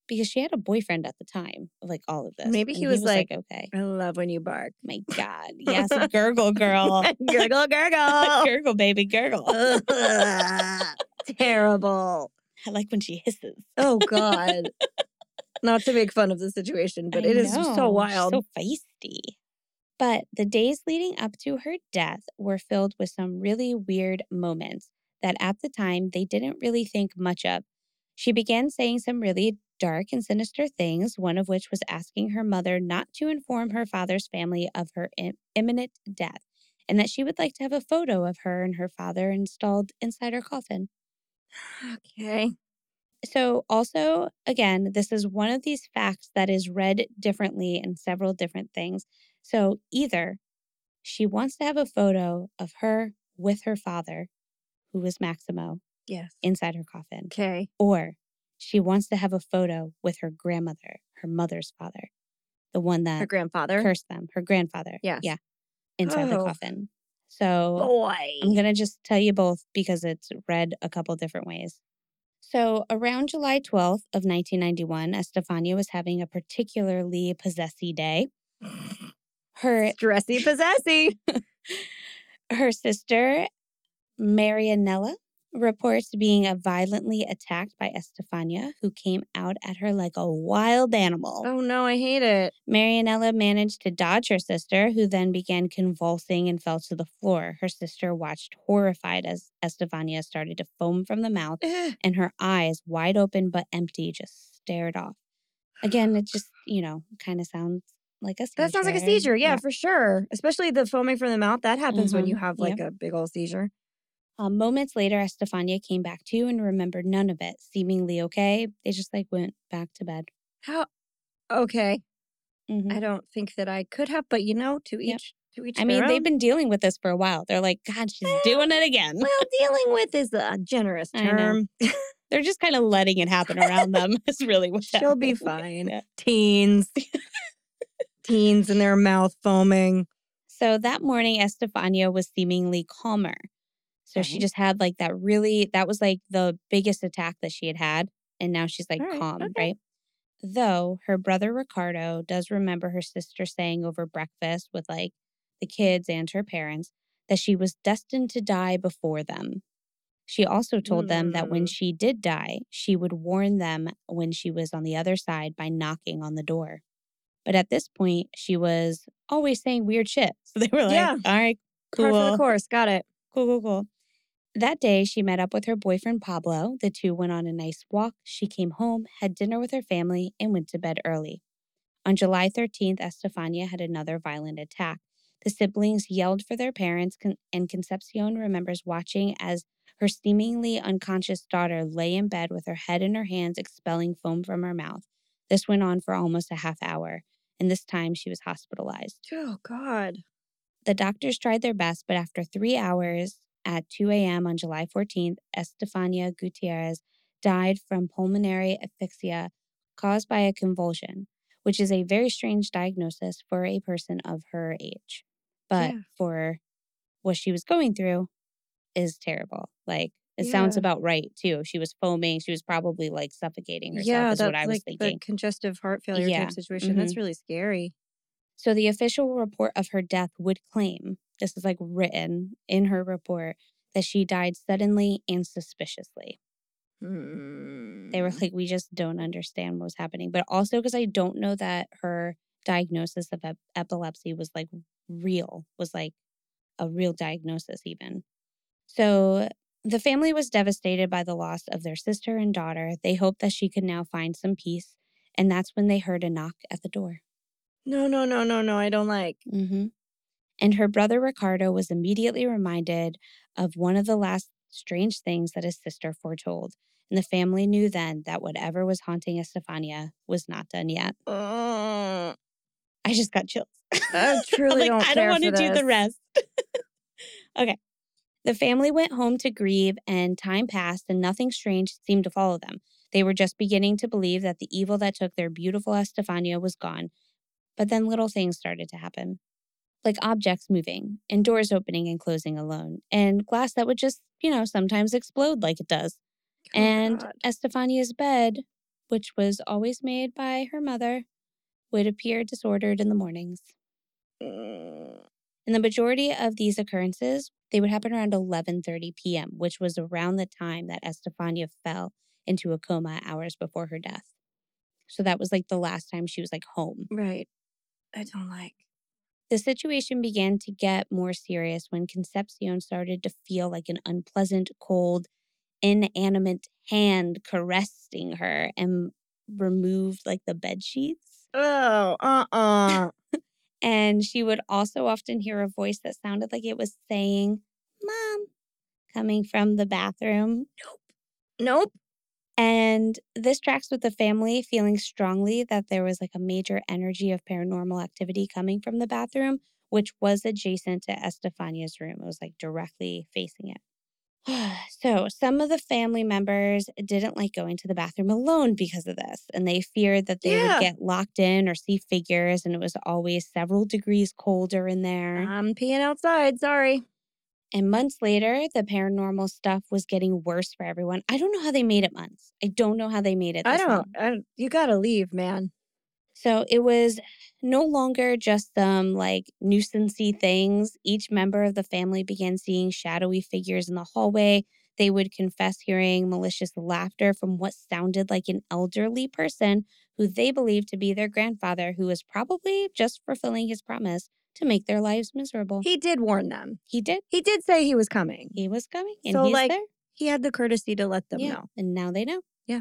because she had a boyfriend at the time of like all of this. Maybe and he was like, okay, I love when you bark. my God, yes, gurgle girl, gurgle, gurgle. gurgle baby, gurgle. Terrible. I like when she hisses. Oh God. Not to make fun of the situation, but I it is just know, so she's wild. so feisty. But the days leading up to her death were filled with some really weird moments that at the time they didn't really think much of. She began saying some really dark and sinister things, one of which was asking her mother not to inform her father's family of her im- imminent death, and that she would like to have a photo of her and her father installed inside her coffin. okay. So, also, again, this is one of these facts that is read differently in several different things. So, either she wants to have a photo of her with her father, who was Maximo, Yes. inside her coffin, Okay. or she wants to have a photo with her grandmother, her mother's father, the one that Her grandfather. cursed them, her grandfather. Yeah. Yeah. Inside the Oh. coffin. So, Boy. I'm going to just tell you both because it's read a couple different ways. So, around July 12th of 1991, Estefania was having a particularly possessy day. Her Stressy possessy. her sister, Marianella, reports being uh, violently attacked by Estefania, who came out at her like a wild animal. Oh no, I hate it. Marianella managed to dodge her sister, who then began convulsing and fell to the floor. Her sister watched horrified as Estefania started to foam from the mouth, and her eyes, wide open but empty, just stared off. Again, it just, you know, kind of sounds like a seizure. That sounds like a seizure. Yeah, for sure. Especially the foaming from the mouth. That happens when Mhm. you have like a big old seizure. Um, moments later, Estefania came back to and remembered none of it, seemingly okay. They just like went back to bed. How? Okay. Mhm. I don't think that I could have, but you know, to Yep. each to each. I mean, they've been dealing with this for a while. They're like, God, she's Well, doing it again. well, dealing with is a generous term. They're just kind of letting it happen around them. Is really what She'll be fine. Yeah. Teens, teens, and their mouth foaming. So that morning, Estefania was seemingly calmer. So she just had like that really, that was like the biggest attack that she had had. And now she's like right, calm, okay. right? Though her brother Ricardo does remember her sister saying over breakfast with like the kids and her parents that she was destined to die before them. She also told them that when Mm. she did die, she would warn them when she was on the other side by knocking on the door. But at this point, she was always saying weird shit. So they were like, Yeah. all right, Par for the course. Got it. cool, cool, cool. That day, she met up with her boyfriend Pablo. The two went on a nice walk. She came home, had dinner with her family, and went to bed early. On July 13th, Estefania had another violent attack. The siblings yelled for their parents, and Concepcion remembers watching as her seemingly unconscious daughter lay in bed with her head in her hands, expelling foam from her mouth. This went on for almost a half hour, and this time she was hospitalized. Oh God. The doctors tried their best, but after three hours at 2 a.m. on July 14th, Estefania Gutierrez died from pulmonary asphyxia caused by a convulsion, which is a very strange diagnosis for a person of her age. but Yeah. for what she was going through is terrible. Like it sounds about right too. She was foaming. She was probably like suffocating herself. yeah, is that's what I was like thinking. the congestive heart failure Yeah, type situation. That's mm-hmm. really scary. So the official report of her death would claim this is like written in her report that she died suddenly and suspiciously. They were Mm. like, we just don't understand what was happening. But also because I don't know that her diagnosis of ep- epilepsy was like real, was like a real diagnosis, even. So the family was devastated by the loss of their sister and daughter. They hoped that she could now find some peace. And that's when they heard a knock at the door. No, no, no, no, no. I don't like. hmm And her brother Ricardo was immediately reminded of one of the last strange things that his sister foretold. And the family knew then that whatever was haunting Estefania was not done yet. Uh, I just got chills. I truly like, don't I don't want to for do the this. rest. okay. The family went home to grieve, and time passed, and nothing strange seemed to follow them. They were just beginning to believe that the evil that took their beautiful Estefania was gone. But then little things started to happen, like objects moving, and doors opening and closing alone, and glass that would just, you know, sometimes explode like it does. Oh, and. Estefania's bed, which was always made by her mother, would appear disordered in the mornings. Mm. And the majority of these occurrences, they would happen around 11:30 p.m., which was around the time that Estefania fell into a coma hours before her death. So that was like the last time she was like home. Right. I don't like. The situation began to get more serious when Concepcion started to feel like an unpleasant, cold, inanimate hand caressing her and removed like the bed sheets. Oh, uh uh And she would also often hear a voice that sounded like it was saying, Mom, coming from the bathroom. Nope. Nope. And this tracks with the family feeling strongly that there was like a major energy of paranormal activity coming from the bathroom, which was adjacent to Estefania's room. It was like directly facing it. so, some of the family members didn't like going to the bathroom alone because of this, and they feared that they Yeah. would get locked in or see figures, and it was always several degrees colder in there. I'm peeing outside. Sorry. And months later, the paranormal stuff was getting worse for everyone. I don't know how they made it months. I don't know how they made it. I don't. I, don't- you gotta leave, man. So it was no longer just some like nuisancey things. Each member of the family began seeing shadowy figures in the hallway. They would confess hearing malicious laughter from what sounded like an elderly person who they believed to be their grandfather, who was probably just fulfilling his promise to make their lives miserable. He, did warn them. He did. He did say he was coming. He was coming, and So, he's like, there. He had the courtesy to let them yeah, know. and now they know. Yeah.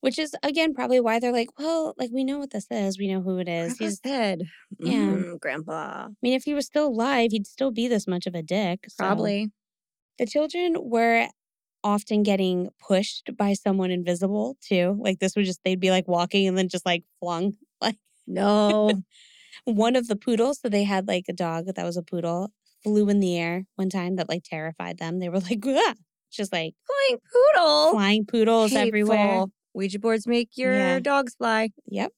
Which is again probably why they're like, well, like we know what this is. We know who it is. Grandpa He's dead. Yeah. "Mhm, Grandpa. I mean, if he was still alive, he'd still be this much of a dick. so- Probably. The children were often getting pushed by someone invisible too. Like this would just, they'd be like walking and then just like flung. Like No. One of the poodles, so they had like a dog that was a poodle, flew in the air one time that like terrified them. They were like, ah! just like Flying poodle. flying poodles everywhere. Ouija boards make your Yeah. dogs fly. Yep.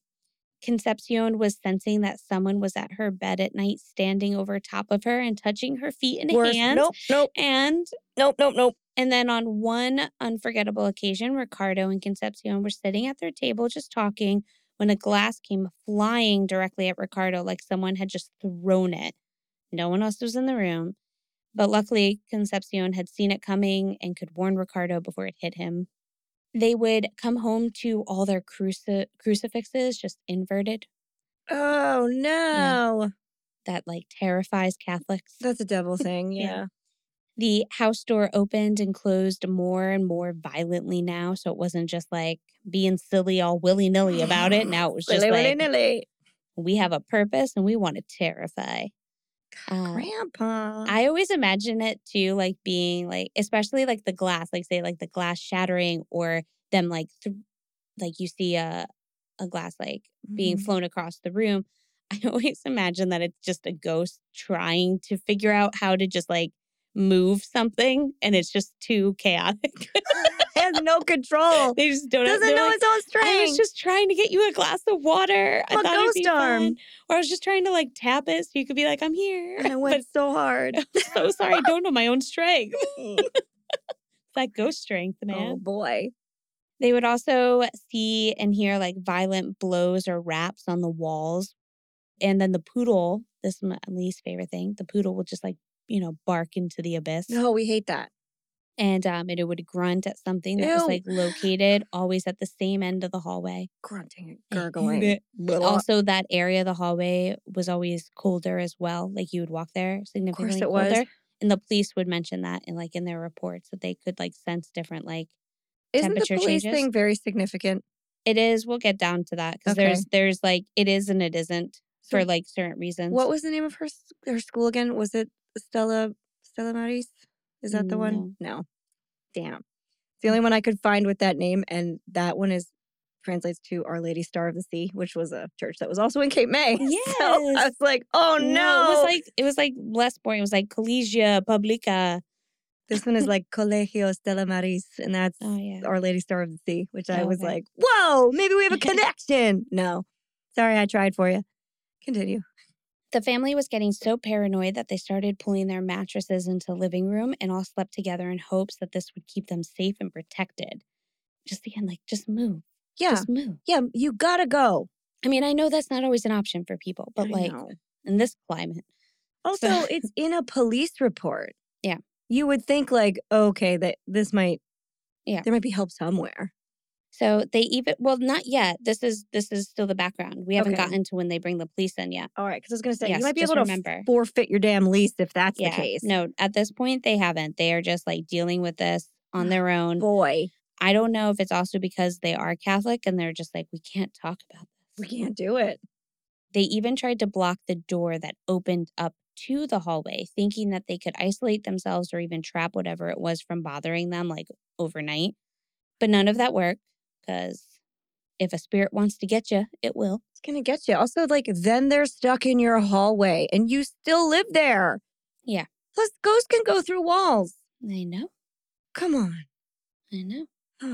Concepcion was sensing that someone was at her bed at night, standing over top of her and touching her feet and Worse. hands. Nope. Nope. And Nope. Nope. Nope. and then on one unforgettable occasion, Ricardo and Concepcion were sitting at their table just talking when a glass came flying directly at Ricardo like someone had just thrown it. No one else was in the room. But luckily, Concepcion had seen it coming and could warn Ricardo before it hit him. They would come home to all their cruci- crucifixes just inverted. Oh no. That like terrifies Catholics. That's a devil thing. Yeah. Yeah. The house door opened and closed more and more violently now. So it wasn't just like being silly all willy nilly about it. Now it was just like, nilly. we have a purpose and we want to terrify. Uh, Grandpa. I always imagine it too, like being like, especially like the glass, like say like the glass shattering or them like, th- like you see a, a glass like being Mhm. flown across the room. I always imagine that it's just a ghost trying to figure out how to just like move something and it's just too chaotic. has no control. They just don't Doesn't know like, its own strength. I was just trying to get you a glass of water. I I'm a thought it'd ghost be arm. fun. Or I was just trying to like tap it so you could be like, I'm here. and I went so hard. I'm so sorry. I don't know my own strength. That ghost strength, oh, man. oh boy. They would also see and hear like violent blows or raps on the walls. And then the poodle, this is my least favorite thing, the poodle would just like, you know, bark into the abyss. No, we hate that. And um, it, it would grunt at something that was like located always at the same end of the hallway. Grunting and gurgling. Also, that area of the hallway was always colder as well. Like you would walk there significantly it was. colder. And the police would mention that in like in their reports that they could like sense different like Isn't the police changes. thing very significant? It is. We'll get down to that because Okay. there's there's like it is and it isn't So for like certain reasons. What was the name of her her school again? Was it Stella Stella Maris? Is that the one? No. Damn. It's the only one I could find with that name, and that one is translates to Our Lady Star of the Sea, which was a church that was also in Cape May. So I was like, oh no. it was like it was like less boring. It was like Collegia Publica. this one is like Colegio Stella Maris, and that's Oh yeah. Our Lady Star of the Sea, which I Oh, was okay. like, whoa, maybe we have a connection. no. Sorry, I tried for you. Continue. The family was getting so paranoid that they started pulling their mattresses into the living room and all slept together in hopes that this would keep them safe and protected. Just again, like just move. Yeah. Just move. yeah, you gotta go. I mean, I know that's not always an option for people, but I like know. in this climate. Also, it's in a police report. Yeah. You would think like, okay, that this might Yeah. there might be help somewhere. So they even well, not yet. This is this is still the background. We haven't Okay. gotten to when they bring the police in yet. All right, because I was gonna say Yes, you might be able to remember. forfeit your damn lease if that's yeah. the case. No, at this point they haven't. They are just like dealing with this on ah, their own. Boy, I don't know if it's also because they are Catholic and they're just like, we can't talk about this. we can't do it. They even tried to block the door that opened up to the hallway, thinking that they could isolate themselves or even trap whatever it was from bothering them like overnight. But none of that worked because if a spirit wants to get you, it will. It's gonna get you. Also, like then they're stuck in your hallway and you still live there. Yeah. Plus, ghosts can go through walls. I know. Come on. I know.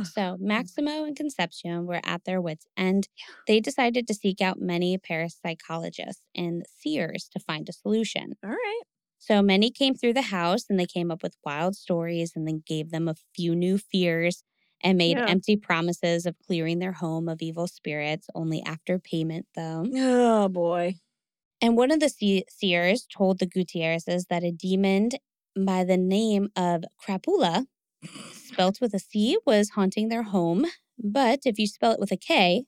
So Maximo and Concepcion were at their wits' end. They decided to seek out many parapsychologists and seers to find a solution. All right. So many came through the house and they came up with wild stories and then gave them a few new fears and made Yeah. empty promises of clearing their home of evil spirits only after payment, though. Oh boy. And one of the se- seers told the Gutierrezes that a demon by the name of Crapula, spelt with a C, was haunting their home. But if you spell it with a K,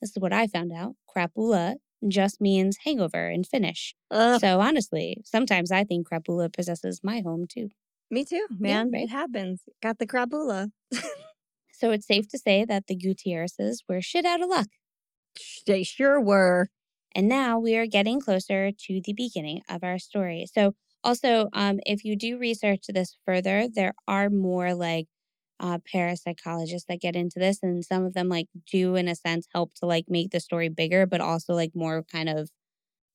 this is what I found out Crapula just means hangover in Finnish. Ugh, So honestly, sometimes I think Crapula possesses my home too. me too, man. right? It happens. Got the crapula. So it's safe to say that the Gutierrezes were shit out of luck. They sure were. And now we are getting closer to the beginning of our story. So, also, um, if you do research this further, there are more like uh, parapsychologists that get into this, and some of them like do, in a sense, help to like make the story bigger, but also like more kind of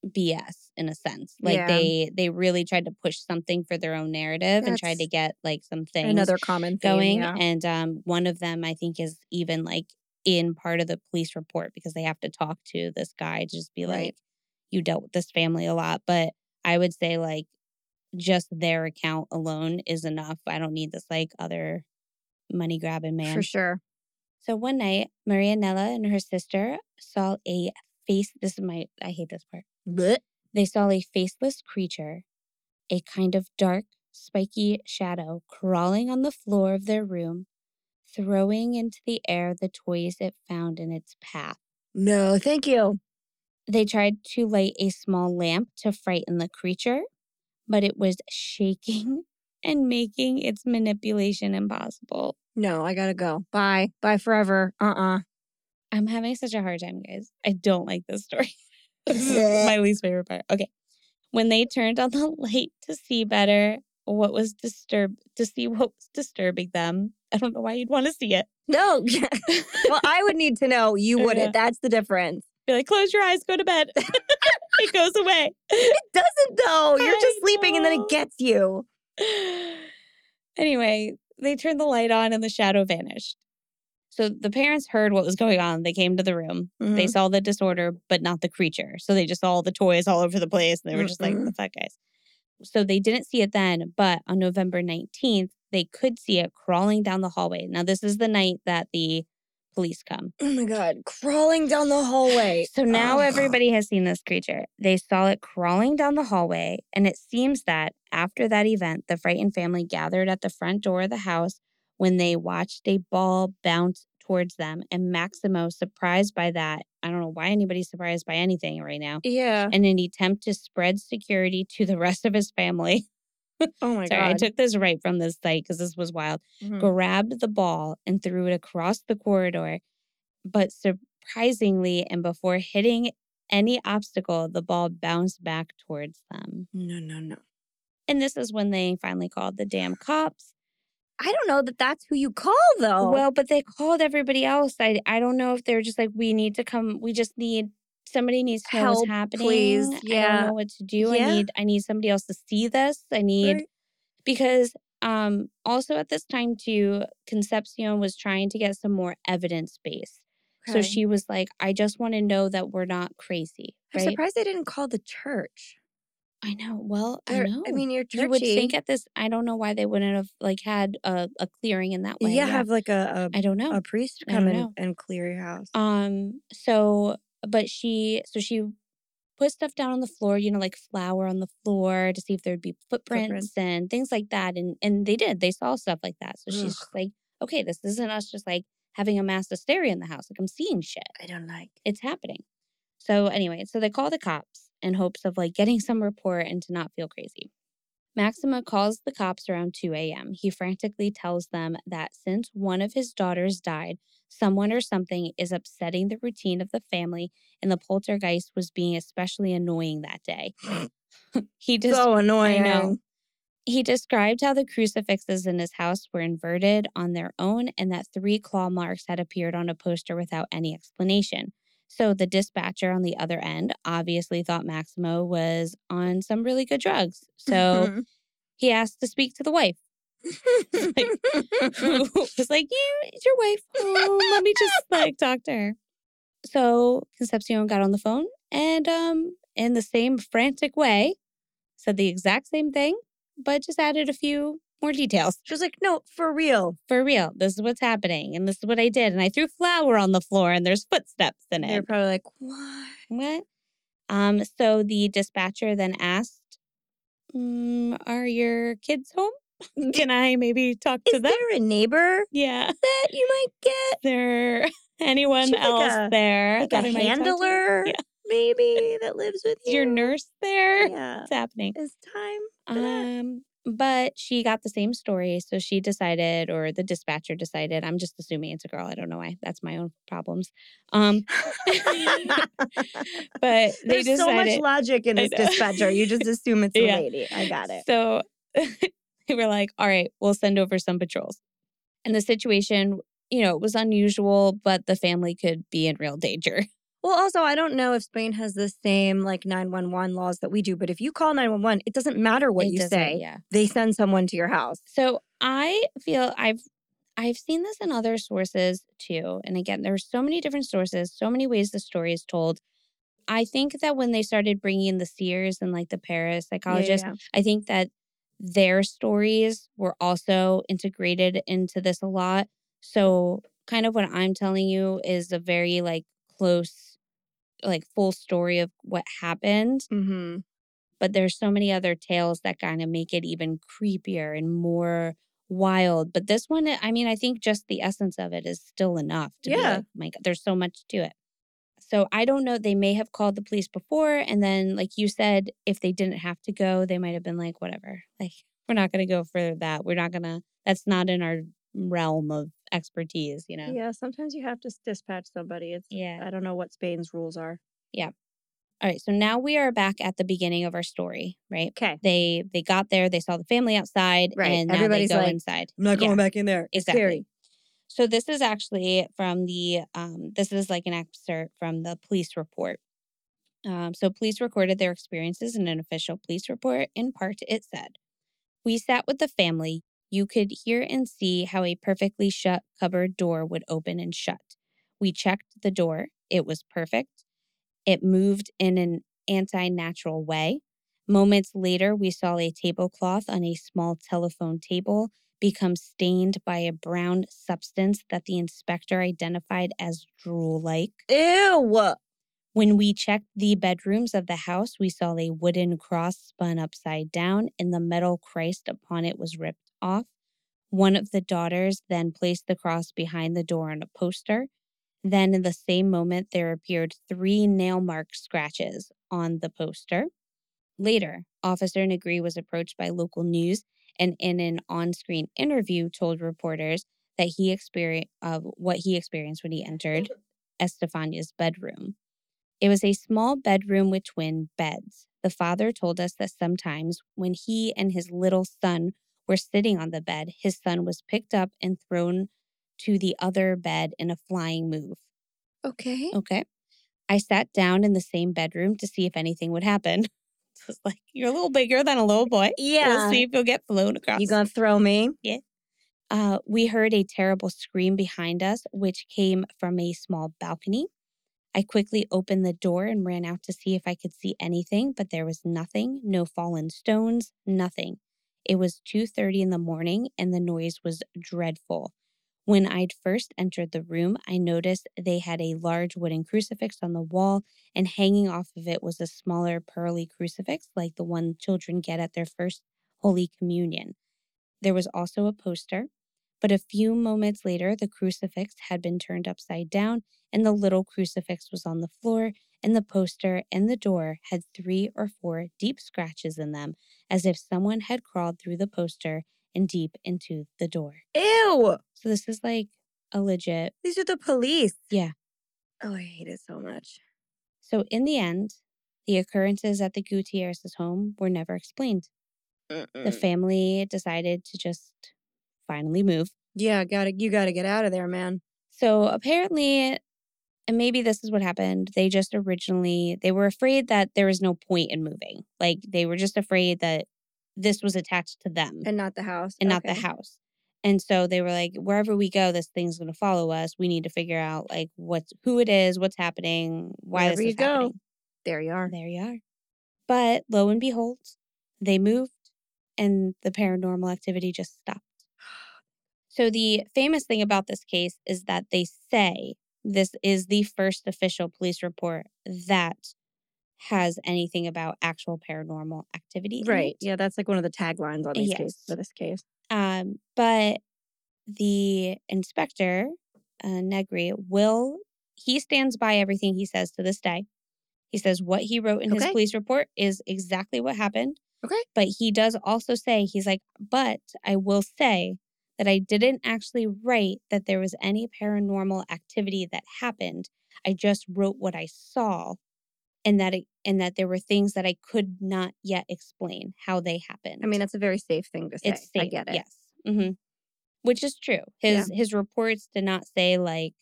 BS in a sense. Like Yeah. they they really tried to push something for their own narrative and tried to get like some things Another common theme, going. yeah. And um, one of them, I think, is even like in part of the police report because they have to talk to this guy to just be Right. like, you dealt with this family a lot. But I would say, like, just their account alone is enough. I don't need this, like, other money grabbing man. For sure. So one night, Marianella and her sister saw a face. This is my, I hate this part. Blech. They saw a faceless creature, a kind of dark, spiky shadow crawling on the floor of their room, throwing into the air the toys it found in its path. No, thank you. They tried to light a small lamp to frighten the creature, but it was shaking and making its manipulation impossible. No, I gotta go. Bye. Bye forever. Uh uh I'm having such a hard time, guys. I don't like this story. this is my least favorite part. Okay. When they turned on the light to see better, what was disturb to see what was disturbing them. I don't know why you'd want to see it. No. well, I would need to know. You wouldn't. That's the difference. Be like, close your eyes, go to bed. it goes away. It doesn't though. You're just I sleeping and then it gets you. anyway, they turned the light on and the shadow vanished. So the parents heard what was going on. They came to the room. They Mhm. saw the disorder, but not the creature. So they just saw all the toys all over the place. And they were just like, Mm-mm. the fuck, guys. So they didn't see it then, but on November 19th, they could see it crawling down the hallway. Now, this is the night that the police come. Oh my god, crawling down the hallway. So now Ugh. everybody has seen this creature. They saw it crawling down the hallway, and it seems that after that event, the frightened family gathered at the front door of the house when they watched a ball bounce towards them. And Maximo, surprised by that, I don't know why anybody's surprised by anything right now, Yeah. in an attempt to spread security to the rest of his family. Oh my Sorry, I took this right from this site because this was wild Mhm. grabbed the ball and threw it across the corridor. But surprisingly, and before hitting any obstacle, the ball bounced back towards them. No, no, no. And this is when they finally called the damn cops. I don't know that that's who you call though. Well, but they called everybody else. I, I don't know if they're just like, we need to come, we just need somebody needs to know Help, what's happening. please. I Yeah. don't know what to do. Yeah. I need I need somebody else to see this. I need Right. because um also at this time too concepcion was trying to get some more evidence base so she was like i just want to know that we're not crazy I'm right surprised they didn't call the church. I know well i They're- know I mean, you're churchy. you would think at this i don't know why they wouldn't have like had a, a clearing in that way yeah, have like a i don't know a, a priest I come don't and, know. and clear your house. um so but she so she put stuff down on the floor you know like flour on the floor to see if there'd be footprints, Footprints. and things like that and and they did they saw stuff like that so she's Ugh. just like okay this isn't us just like having a mass hysteria in the house like i'm seeing shit I don't like. it's happening so anyway so they call the cops in hopes of like getting some report and to not feel crazy Maximo calls the cops around 2 a.m. He frantically tells them that since one of his daughters died, someone or something is upsetting the routine of the family, and the poltergeist was being especially annoying that day. he just so annoying. I know. He described how the crucifixes in his house were inverted on their own and that three claw marks had appeared on a poster without any explanation. So the dispatcher on the other end obviously thought Maximo was on some really good drugs. So he asked to speak to the wife, who was like, Yeah, it's your wife. Oh, let me just like talk to her. So Concepcion got on the phone and um in the same frantic way said the exact same thing, but just added a few more details. she was like, "No, for real." For real, this is what's happening, and this is what I did. And I threw flour on the floor, and there's footsteps in it. They're probably like, "What?" What? Um. So the dispatcher then asked, mm, "Are your kids home? Can I maybe talk to them? Is them?" there a neighbor Yeah. that you might get? There anyone She's like else a- there? Like that a handler, Yeah. maybe that lives with Is you. your nurse there? Yeah, What's happening? it's time. Um, but she got the same story, so she decided, or the dispatcher decided. I'm just assuming it's a girl. I don't know why. That's my own problems. Um, but they There's so much logic in this dispatcher. You just assume it's a Yeah. lady. I got it. So they were like, "All right, we'll send over some patrols." And the situation, you know, it was unusual, but the family could be in real danger. Well, also, I don't know if Spain has the same like 911 laws that we do, but if you call 911, it doesn't matter what It you say. yeah. They send someone to your house. So I feel I've I've seen this in other sources too. And again, there's so many different sources, so many ways the story is told. I think that when they started bringing in the seers and like the parapsychologists, yeah. I think that their stories were also integrated into this a lot. So kind of what I'm telling you is a very like close, like full story of what happened Mm-hmm. but there's so many other tales that kind of make it even creepier and more wild. But this one, I mean, I think just the essence of it is still enough to be Yeah. like, my God, there's so much to it. So I don't know. They may have called the police before, and then, like you said, if they didn't have to go, they might have been like, whatever. Like, we're not going to go for that. We're not going to. That's not in our realm of expertise, you know. Yeah, sometimes you have to dispatch somebody. It's Yeah. I don't know what Spain's rules are. Yeah. All right. So now we are back at the beginning of our story, right? Okay. They they got there. They saw the family outside, Right. and now Everybody's they go like, inside. I'm not Yeah. going back in there. Exactly. scary. So this is actually from the um this is like an excerpt from the police report. Um, so police recorded their experiences in an official police report. In part, it said, "We sat with the family, you could hear and see how a perfectly shut cupboard door would open and shut. We checked the door, it was perfect. It moved in an anti natural way. Moments later, we saw a tablecloth on a small telephone table become stained by a brown substance that the inspector identified as drool like. Ew. When we checked the bedrooms of the house, we saw a wooden cross spun upside down and the metal Christ upon it was ripped off. One of the daughters then placed the cross behind the door on a poster. Then, in the same moment, there appeared three nail mark scratches on the poster. Later, Officer Negri was approached by local news and in an on-screen interview told reporters that he experienced of what he experienced when he entered Estefania's bedroom. It was a small bedroom with twin beds. The father told us that sometimes when he and his little son were sitting on the bed, his son was picked up and thrown to the other bed in a flying move. Okay. Okay. I sat down in the same bedroom to see if anything would happen. It's like, you're a little bigger than a little boy. Yeah. We'll see if you'll get flown across. You gonna throw me? Uh, we heard a terrible scream behind us, which came from a small balcony. I quickly opened the door and ran out to see if I could see anything, but there was nothing, no fallen stones, nothing. It was 2:30 in the morning and the noise was dreadful. When I'd first entered the room, I noticed they had a large wooden crucifix on the wall, and hanging off of it was a smaller pearly crucifix like the one children get at their first Holy Communion. There was also a poster, but a few moments later, the crucifix had been turned upside down, and the little crucifix was on the floor, and the poster and the door had three or four deep scratches in them, as if someone had crawled through the poster and deep into the door. Ew. So this is like a legit. These are the police. Yeah. Oh, I hate it so much. So in the end, the occurrences at the Gutierrez's home were never explained. The Mm-mm. family decided to just finally move. yeah, gotta you gotta get out of there, man. So apparently, and maybe this is what happened. They just originally they were afraid that there was no point in moving. Like they were just afraid that this was attached to them And not the house. and not the house. And so they were like, wherever we go, this thing's going to follow us. We need to figure out like what's who it is, what's happening, why Wherever this you is go. happening. There you are. There you are. But lo and behold, they moved and the paranormal activity just stopped. So the famous thing about this case is that they say this is the first official police report that has anything about actual paranormal activity. Right. Yeah, that's like one of the taglines on these cases for this case. Um, but the inspector, uh, Negri, will he stands by everything he says to this day. He says what he wrote in his police report is exactly what happened. Okay. But he does also say he's like, but I will say that I didn't actually write that there was any paranormal activity that happened. I just wrote what I saw, and that it, and that there were things that I could not yet explain how they happened I mean, that's a very safe thing to say. it's I get it. Yes. hmm Which is true. Yeah. His his reports did not say like,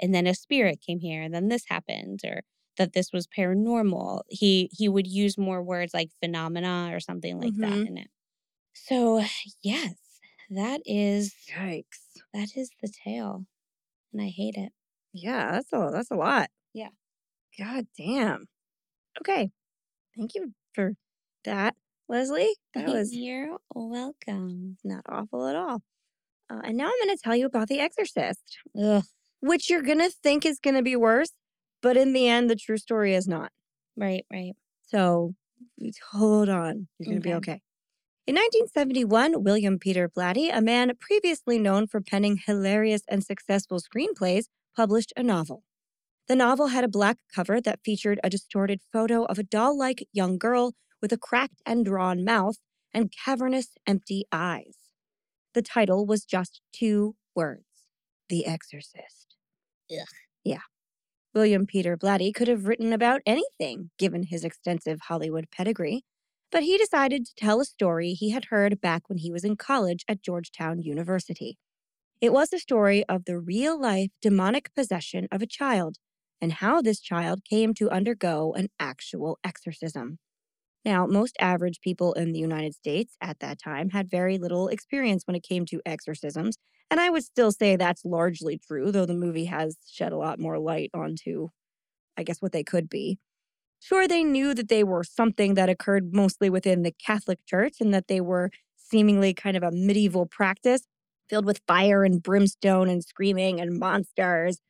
and then a spirit came here, and then this happened, or that this was paranormal. He he would use more words like phenomena or something like that Mhm. in it. So yes, that is Yikes. that is the tale, and I hate it. Yeah, that's a that's a lot. Yeah. God damn. Okay. Thank you for that, Leslie. That was You're welcome. not awful at all. Uh, and now I'm going to tell you about The Exorcist, Ugh. which you're going to think is going to be worse, but in the end, the true story is not. Right. Right. So hold on. You're going to be Okay. okay. In 1971, William Peter Blatty, a man previously known for penning hilarious and successful screenplays, published a novel. The novel had a black cover that featured a distorted photo of a doll like young girl with a cracked and drawn mouth and cavernous, empty eyes. The title was just two words The Exorcist. Ugh. Yeah. William Peter Blatty could have written about anything, given his extensive Hollywood pedigree, but he decided to tell a story he had heard back when he was in college at Georgetown University. It was a story of the real life demonic possession of a child and how this child came to undergo an actual exorcism. Now, most average people in the United States at that time had very little experience when it came to exorcisms, and I would still say that's largely true, though the movie has shed a lot more light onto, I guess, what they could be. Sure, they knew that they were something that occurred mostly within the Catholic Church and that they were seemingly kind of a medieval practice filled with fire and brimstone and screaming and monsters.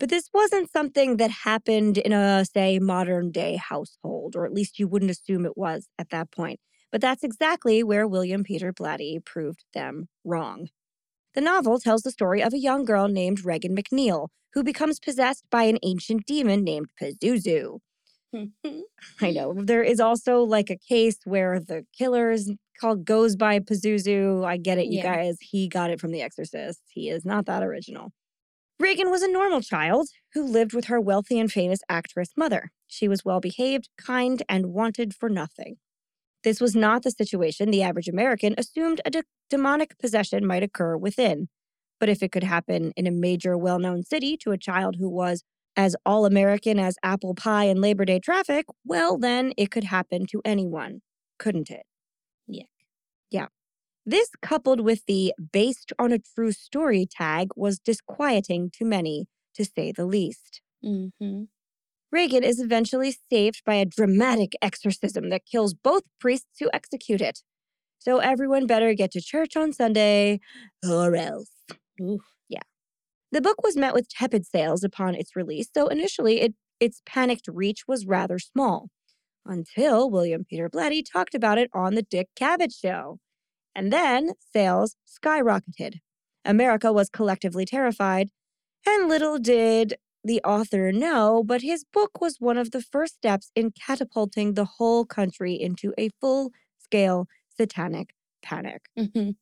But this wasn't something that happened in a, say, modern day household, or at least you wouldn't assume it was at that point. But that's exactly where William Peter Blatty proved them wrong. The novel tells the story of a young girl named Regan MacNeil, who becomes possessed by an ancient demon named Pazuzu. I know. There is also like a case where the killer is called goes by Pazuzu. I get it, you Yeah. guys. He got it from The Exorcist. He is not that original. Reagan was a normal child who lived with her wealthy and famous actress mother. She was well behaved, kind, and wanted for nothing. This was not the situation the average American assumed a de- demonic possession might occur within. But if it could happen in a major, well known city to a child who was as all American as apple pie and Labor Day traffic, well, then it could happen to anyone, couldn't it? Yuck. Yeah. This, coupled with the based on a true story tag, was disquieting to many, to say the least. hmm Reagan is eventually saved by a dramatic exorcism that kills both priests who execute it. So everyone better get to church on Sunday, or else. Oof. The book was met with tepid sales upon its release, so initially it, its panicked reach was rather small. Until William Peter Blatty talked about it on The Dick Cavett Show. And then sales skyrocketed. America was collectively terrified, and little did the author know, but his book was one of the first steps in catapulting the whole country into a full scale satanic panic. hmm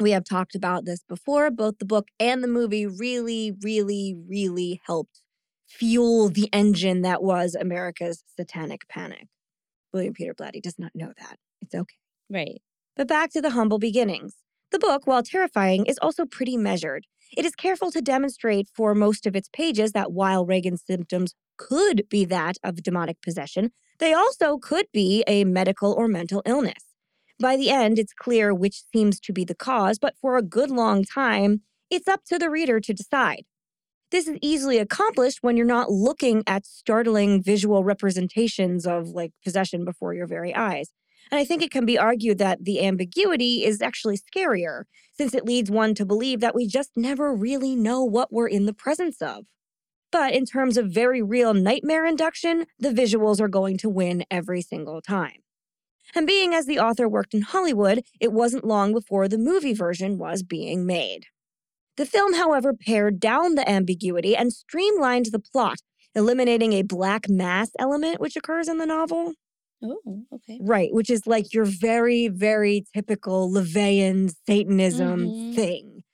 We have talked about this before. Both the book and the movie really, really, really helped fuel the engine that was America's satanic panic. William Peter Blatty does not know that. It's okay. Right. But back to the humble beginnings. The book, while terrifying, is also pretty measured. It is careful to demonstrate for most of its pages that while Reagan's symptoms could be that of demonic possession, they also could be a medical or mental illness. By the end, it's clear which seems to be the cause, but for a good long time, it's up to the reader to decide. This is easily accomplished when you're not looking at startling visual representations of like possession before your very eyes. And I think it can be argued that the ambiguity is actually scarier, since it leads one to believe that we just never really know what we're in the presence of. But in terms of very real nightmare induction, the visuals are going to win every single time. And being as the author worked in Hollywood, it wasn't long before the movie version was being made. The film, however, pared down the ambiguity and streamlined the plot, eliminating a black mass element which occurs in the novel. Oh, okay. Right, which is like your very, very typical LaVeyan Satanism Mhm. thing.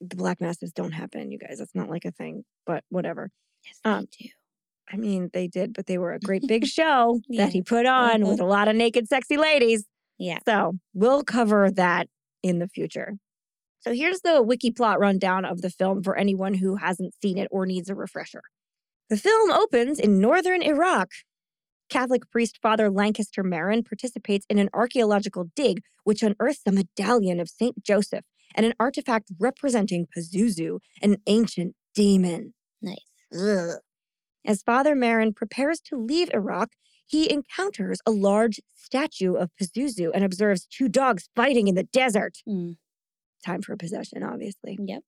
The black masses don't happen, you guys. That's not like a thing, but whatever. Yes, they Um, do. I mean, they did, but they were a great big show Yeah. that he put on with mm-hmm. a lot of naked, sexy ladies. Yeah. So we'll cover that in the future. So here's the wiki plot rundown of the film for anyone who hasn't seen it or needs a refresher. The film opens in northern Iraq. Catholic priest Father Lankester Merrin participates in an archaeological dig which unearths a medallion of St. Joseph and an artifact representing Pazuzu, an ancient demon. Nice. Ugh. As Father Merrin prepares to leave Iraq, he encounters a large statue of Pazuzu and observes two dogs fighting in the desert. Mm. Time for a possession, obviously. Yep.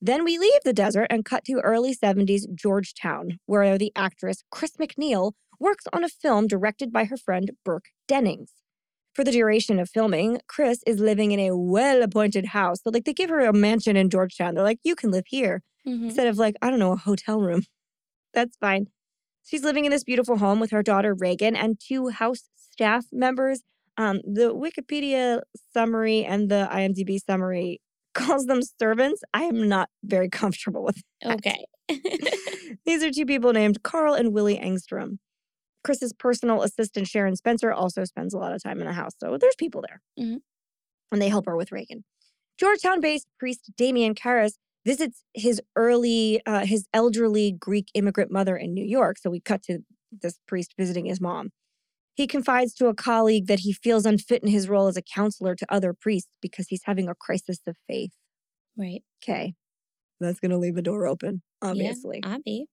Then we leave the desert and cut to early 70s Georgetown, where the actress Chris MacNeil works on a film directed by her friend Burke Dennings. For the duration of filming, Chris is living in a well appointed house. So, like, they give her a mansion in Georgetown. They're like, you can live here Mhm. instead of, like, I don't know, a hotel room. That's fine. She's living in this beautiful home with her daughter Reagan and two house staff members. Um, the Wikipedia summary and the IMDb summary calls them servants. I am not very comfortable with that. Okay. These are two people named Carl and Willie Engstrom. Chris's personal assistant, Sharon Spencer, also spends a lot of time in the house. So there's people there. Mhm. And they help her with Reagan. Georgetown based priest Damian Karras visits his early, uh, his elderly Greek immigrant mother in New York. So we cut to this priest visiting his mom. He confides to a colleague that he feels unfit in his role as a counselor to other priests because he's having a crisis of faith. Right. Okay. That's going to leave a door open, obviously. Yeah, Abby.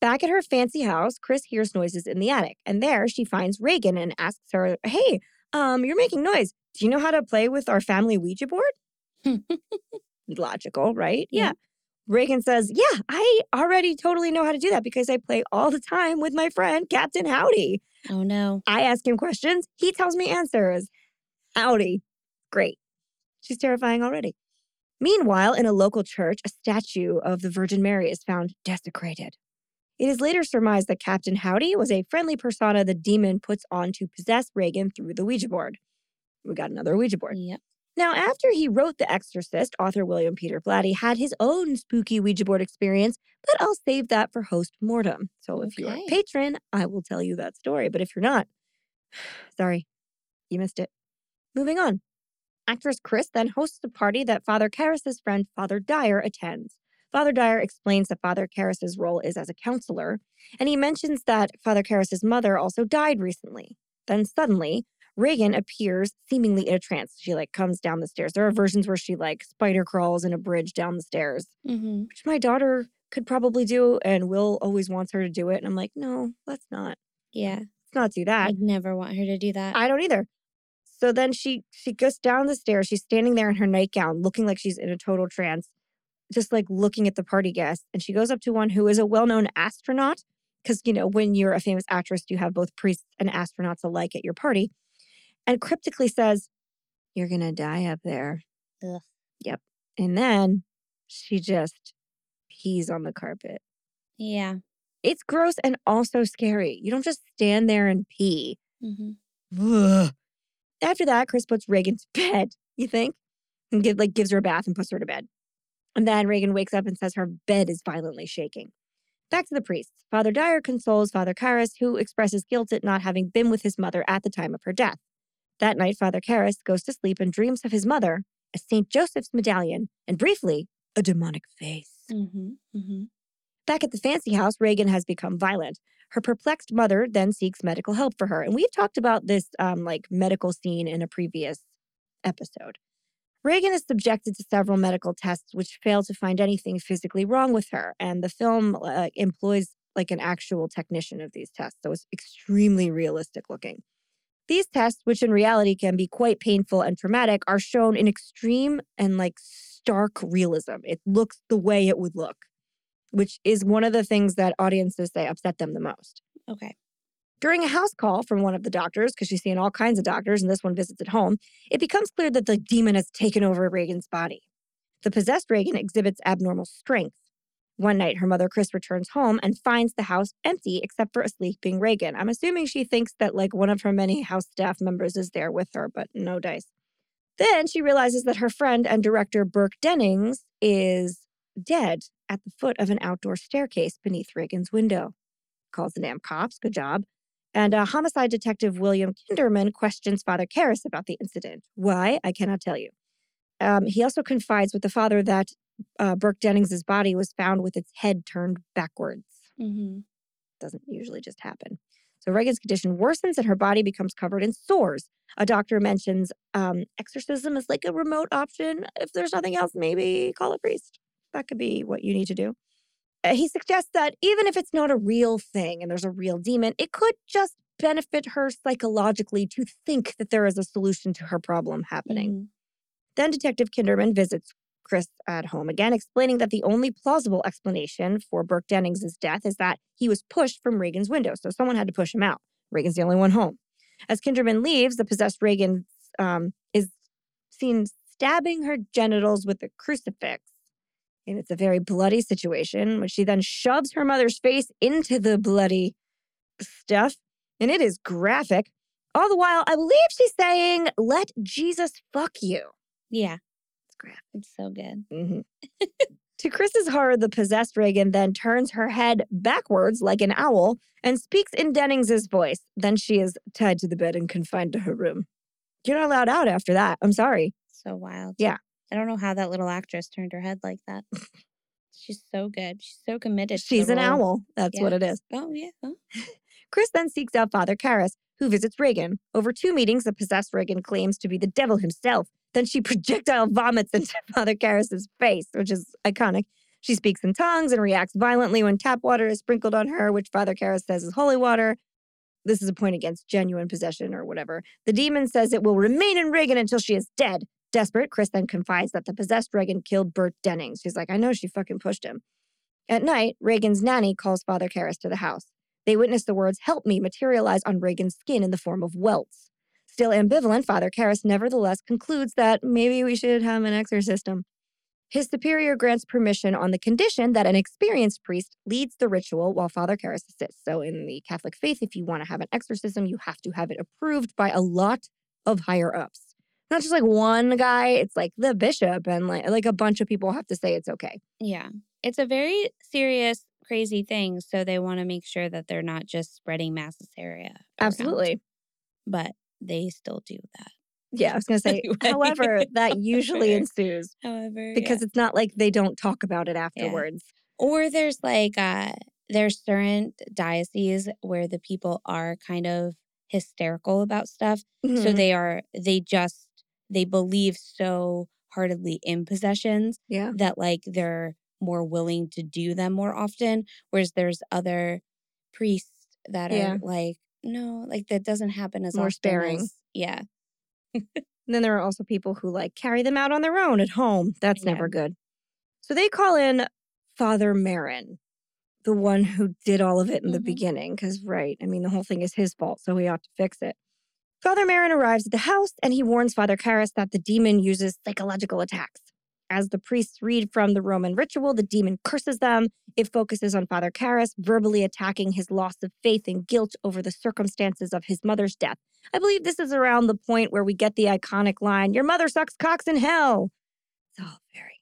Back at her fancy house, Chris hears noises in the attic, and there she finds Reagan and asks her, Hey, um, you're making noise. Do you know how to play with our family Ouija board? Logical, right? Yeah. yeah. Reagan says, Yeah, I already totally know how to do that because I play all the time with my friend, Captain Howdy. Oh no. I ask him questions, he tells me answers. Howdy. Great. She's terrifying already. Meanwhile, in a local church, a statue of the Virgin Mary is found desecrated. It is later surmised that Captain Howdy was a friendly persona the demon puts on to possess Reagan through the Ouija board. We got another Ouija board. Yep. Now, after he wrote The Exorcist, author William Peter Blatty had his own spooky Ouija board experience, but I'll save that for host mortem. So if you're a patron, I will tell you that story. But if you're not, sorry, you missed it. Moving on. Actress Chris then hosts a party that Father Karras's friend Father Dyer attends. Father Dyer explains that Father Karras's role is as a counselor, and he mentions that Father Karras's mother also died recently. Then suddenly, Reagan appears seemingly in a trance. She like comes down the stairs. There are versions where she like spider crawls in a bridge down the stairs, Mm-hmm. which my daughter could probably do, and Will always wants her to do it. And I'm like, no, let's not. Yeah. Let's not do that. I'd never want her to do that. I don't either. So then she she goes down the stairs. She's standing there in her nightgown, looking like she's in a total trance, just like looking at the party guests. And she goes up to one who is a well-known astronaut, because you know when you're a famous actress, you have both priests and astronauts alike at your party, and cryptically says, "You're gonna die up there." Ugh. Yep. And then she just pees on the carpet. yeah. It's gross and also scary. You don't just stand there and pee. Mm-hmm. After that, Chris puts Reagan to bed, you think? And give, like gives her a bath and puts her to bed. And then Reagan wakes up and says her bed is violently shaking. Back to the priests. Father Dyer consoles Father Karras, who expresses guilt at not having been with his mother at the time of her death. That night, Father Karras goes to sleep and dreams of his mother, a St. Joseph's medallion, and briefly, a demonic face. Mm-hmm. Mm-hmm. Back at the fancy house, Reagan has become violent. Her perplexed mother then seeks medical help for her. And we've talked about this um, like medical scene in a previous episode. Reagan is subjected to several medical tests which fail to find anything physically wrong with her. And the film uh, employs like an actual technician of these tests. So it's extremely realistic looking. These tests, which in reality can be quite painful and traumatic, are shown in extreme and like stark realism. It looks the way it would look which is one of the things that audiences say upset them the most. Okay. During a house call from one of the doctors, because she's seeing all kinds of doctors and this one visits at home, it becomes clear that the demon has taken over Reagan's body. The possessed Reagan exhibits abnormal strength. One night, her mother, Chris, returns home and finds the house empty except for a sleeping Reagan. I'm assuming she thinks that, like, one of her many house staff members is there with her, but no dice. Then she realizes that her friend and director, Burke Dennings, is dead at the foot of an outdoor staircase beneath Reagan's window. Calls the damn cops, good job. And uh, homicide detective William Kinderman questions Father Karras about the incident. Why? I cannot tell you. Um, he also confides with the father that uh, Burke Dennings's body was found with its head turned backwards. Mm-hmm. Doesn't usually just happen. So Reagan's condition worsens and her body becomes covered in sores. A doctor mentions um, exorcism is like a remote option. If there's nothing else, maybe call a priest. That could be what you need to do. Uh, he suggests that even if it's not a real thing and there's a real demon, it could just benefit her psychologically to think that there is a solution to her problem happening. Mm-hmm. Then Detective Kinderman visits Chris at home again, explaining that the only plausible explanation for Burke Dennings' death is that he was pushed from Reagan's window. So someone had to push him out. Reagan's the only one home. As Kinderman leaves, the possessed Reagan um, is seen stabbing her genitals with a crucifix. And it's a very bloody situation, which she then shoves her mother's face into the bloody stuff. And it is graphic. All the while, I believe she's saying, let Jesus fuck you. Yeah. It's. It's so good. Mhm. to Chris's horror, the possessed Reagan then turns her head backwards like an owl and speaks in Dennings's voice. Then she is tied to the bed and confined to her room. You're not allowed out after that. I'm sorry. So wild. Yeah. I don't know how that little actress turned her head like that. She's so good. She's so committed. She's an role. owl. That's what it is. Oh yeah. Oh. Chris then seeks out Father Karras, who visits Reagan. Over two meetings, the possessed Reagan claims to be the devil himself. Then she projectile vomits into Father Karras's face, which is iconic. She speaks in tongues and reacts violently when tap water is sprinkled on her, which Father Karras says is holy water. This is a point against genuine possession or whatever. The demon says it will remain in Reagan until she is dead. Desperate, Chris then confides that the possessed Reagan killed Bert Dennings. She's like, I know she fucking pushed him. At night, Reagan's nanny calls Father Karras to the house. They witness the words, help me, materialize on Reagan's skin in the form of welts. Still ambivalent, Father Karras nevertheless concludes that maybe we should have an exorcism. His superior grants permission on the condition that an experienced priest leads the ritual while Father Karras assists. So, in the Catholic faith, if you want to have an exorcism, you have to have it approved by a lot of higher ups. Not just like one guy, it's like the bishop and like, like a bunch of people have to say it's okay. Yeah. It's a very serious, crazy thing. So they want to make sure that they're not just spreading mass hysteria. Absolutely. But they still do that. Yeah, I was going to say, Anyway. however, that usually ensues However, because it's not like they don't talk about it afterwards. or there's like uh there's certain dioceses where the people are kind of hysterical about stuff so Mhm. they are they just they believe so heartedly in possessions yeah. that like they're more willing to do them more often whereas there's other priests that Yeah. are like no like that doesn't happen as More often sparing. as- yeah And then there are also people who like carry them out on their own at home. That's Yeah. never good. So they call in Father Merrin, the one who did all of it in the Mhm. beginning. Because, right, I mean, the whole thing is his fault, so he ought to fix it. Father Merrin arrives at the house and he warns Father Karras that the demon uses psychological attacks. As the priests read from the Roman ritual, the demon curses them. It focuses on Father Karras, verbally attacking his loss of faith and guilt over the circumstances of his mother's death. I believe this is around the point where we get the iconic line, Your mother sucks cocks in hell. It's all very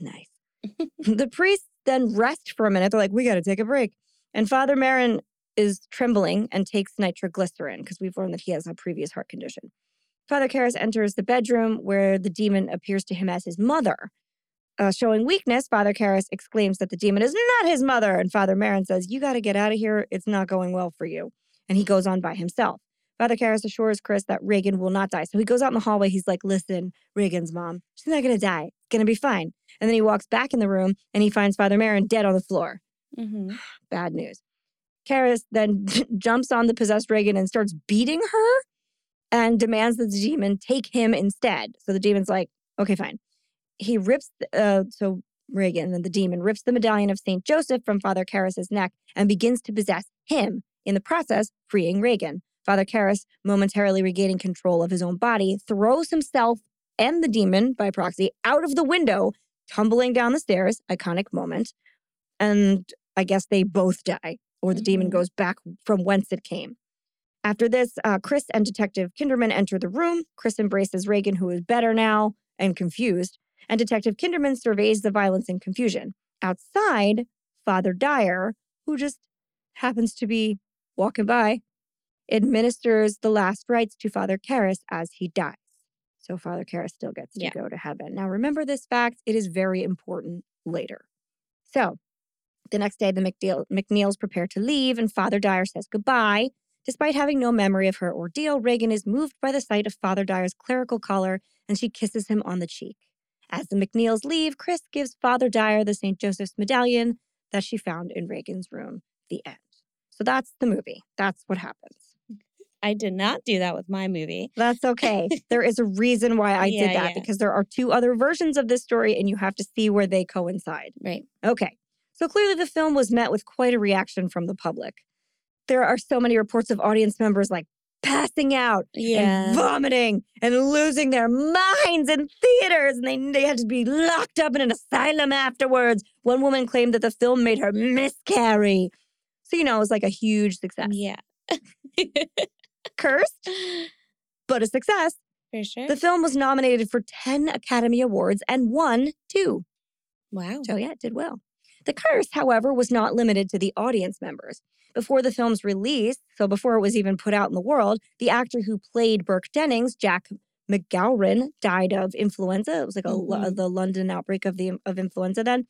nice. the priests then rest for a minute. They're like, We got to take a break. And Father Merrin is trembling and takes nitroglycerin because we've learned that he has a previous heart condition. Father Karras enters the bedroom where the demon appears to him as his mother. Uh, showing weakness, Father Karras exclaims that the demon is not his mother. And Father Merrin says, You got to get out of here. It's not going well for you. And he goes on by himself. Father Karras assures Chris that Reagan will not die. So he goes out in the hallway. He's like, Listen, Reagan's mom, she's not going to die. It's going to be fine. And then he walks back in the room and he finds Father Merrin dead on the floor. hmm Bad news. Karras then jumps on the possessed Reagan and starts beating her and demands that the demon take him instead. So the demon's like, okay, fine. He rips, uh, so Reagan and the demon rips the medallion of St. Joseph from Father Karras's neck and begins to possess him, in the process, freeing Reagan. Father Karras, momentarily regaining control of his own body, throws himself and the demon, by proxy, out of the window, tumbling down the stairs, iconic moment. And I guess they both die, or the demon Mhm. goes back from whence it came. After this, uh, Chris and Detective Kinderman enter the room. Chris embraces Reagan, who is better now and confused, and Detective Kinderman surveys the violence and confusion. Outside, Father Dyer, who just happens to be walking by, administers the last rites to Father Karras as he dies. So Father Karras still gets to Yeah. go to heaven. Now, remember this fact, it is very important later. So, the next day, the MacNeil, MacNeils prepare to leave, and Father Dyer says goodbye. Despite having no memory of her ordeal, Reagan is moved by the sight of Father Dyer's clerical collar, and she kisses him on the cheek. As the MacNeils leave, Chris gives Father Dyer the St. Joseph's medallion that she found in Reagan's room. The end. So that's the movie. That's what happens. I did not do that with my movie. That's okay. there is a reason why I Yeah, did that yeah. because there are two other versions of this story, and you have to see where they coincide. Right. Okay. So clearly, the film was met with quite a reaction from the public. There are so many reports of audience members like passing out and vomiting and losing their minds in theaters, and they, they had to be locked up in an asylum afterwards. One woman claimed that the film made her miscarry. So, you know, it was like a huge success. Yeah. Cursed, but a success. For sure. The film was nominated for 10 Academy Awards and won two. wow. So, yeah, it did well. The curse, however, was not limited to the audience members. Before the film's release, so before it was even put out in the world, the actor who played Burke Dennings, Jack McGowran, died of influenza. It was like a, Mhm. the London outbreak of the of influenza then.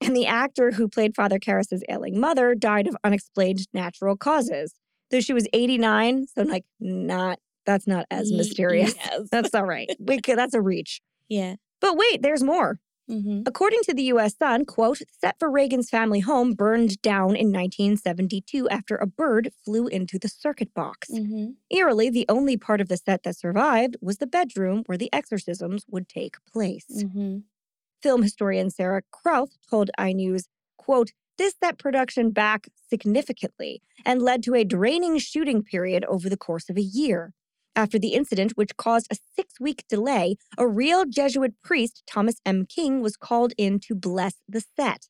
And the actor who played Father Karras's ailing mother died of unexplained natural causes. Though she was 89, so like not that's not as mysterious. yes. That's all right. We could, that's a reach. Yeah. But wait, there's more. Mm-hmm. According to the US Sun, quote, set for Reagan's family home burned down in 1972 after a bird flew into the circuit box. Mm-hmm. Eerily, the only part of the set that survived was the bedroom where the exorcisms would take place. Mm-hmm. Film historian Sarah Krauth told iNews, quote, this set production back significantly and led to a draining shooting period over the course of a year. After the incident, which caused a six week delay, a real Jesuit priest, Thomas M. King, was called in to bless the set.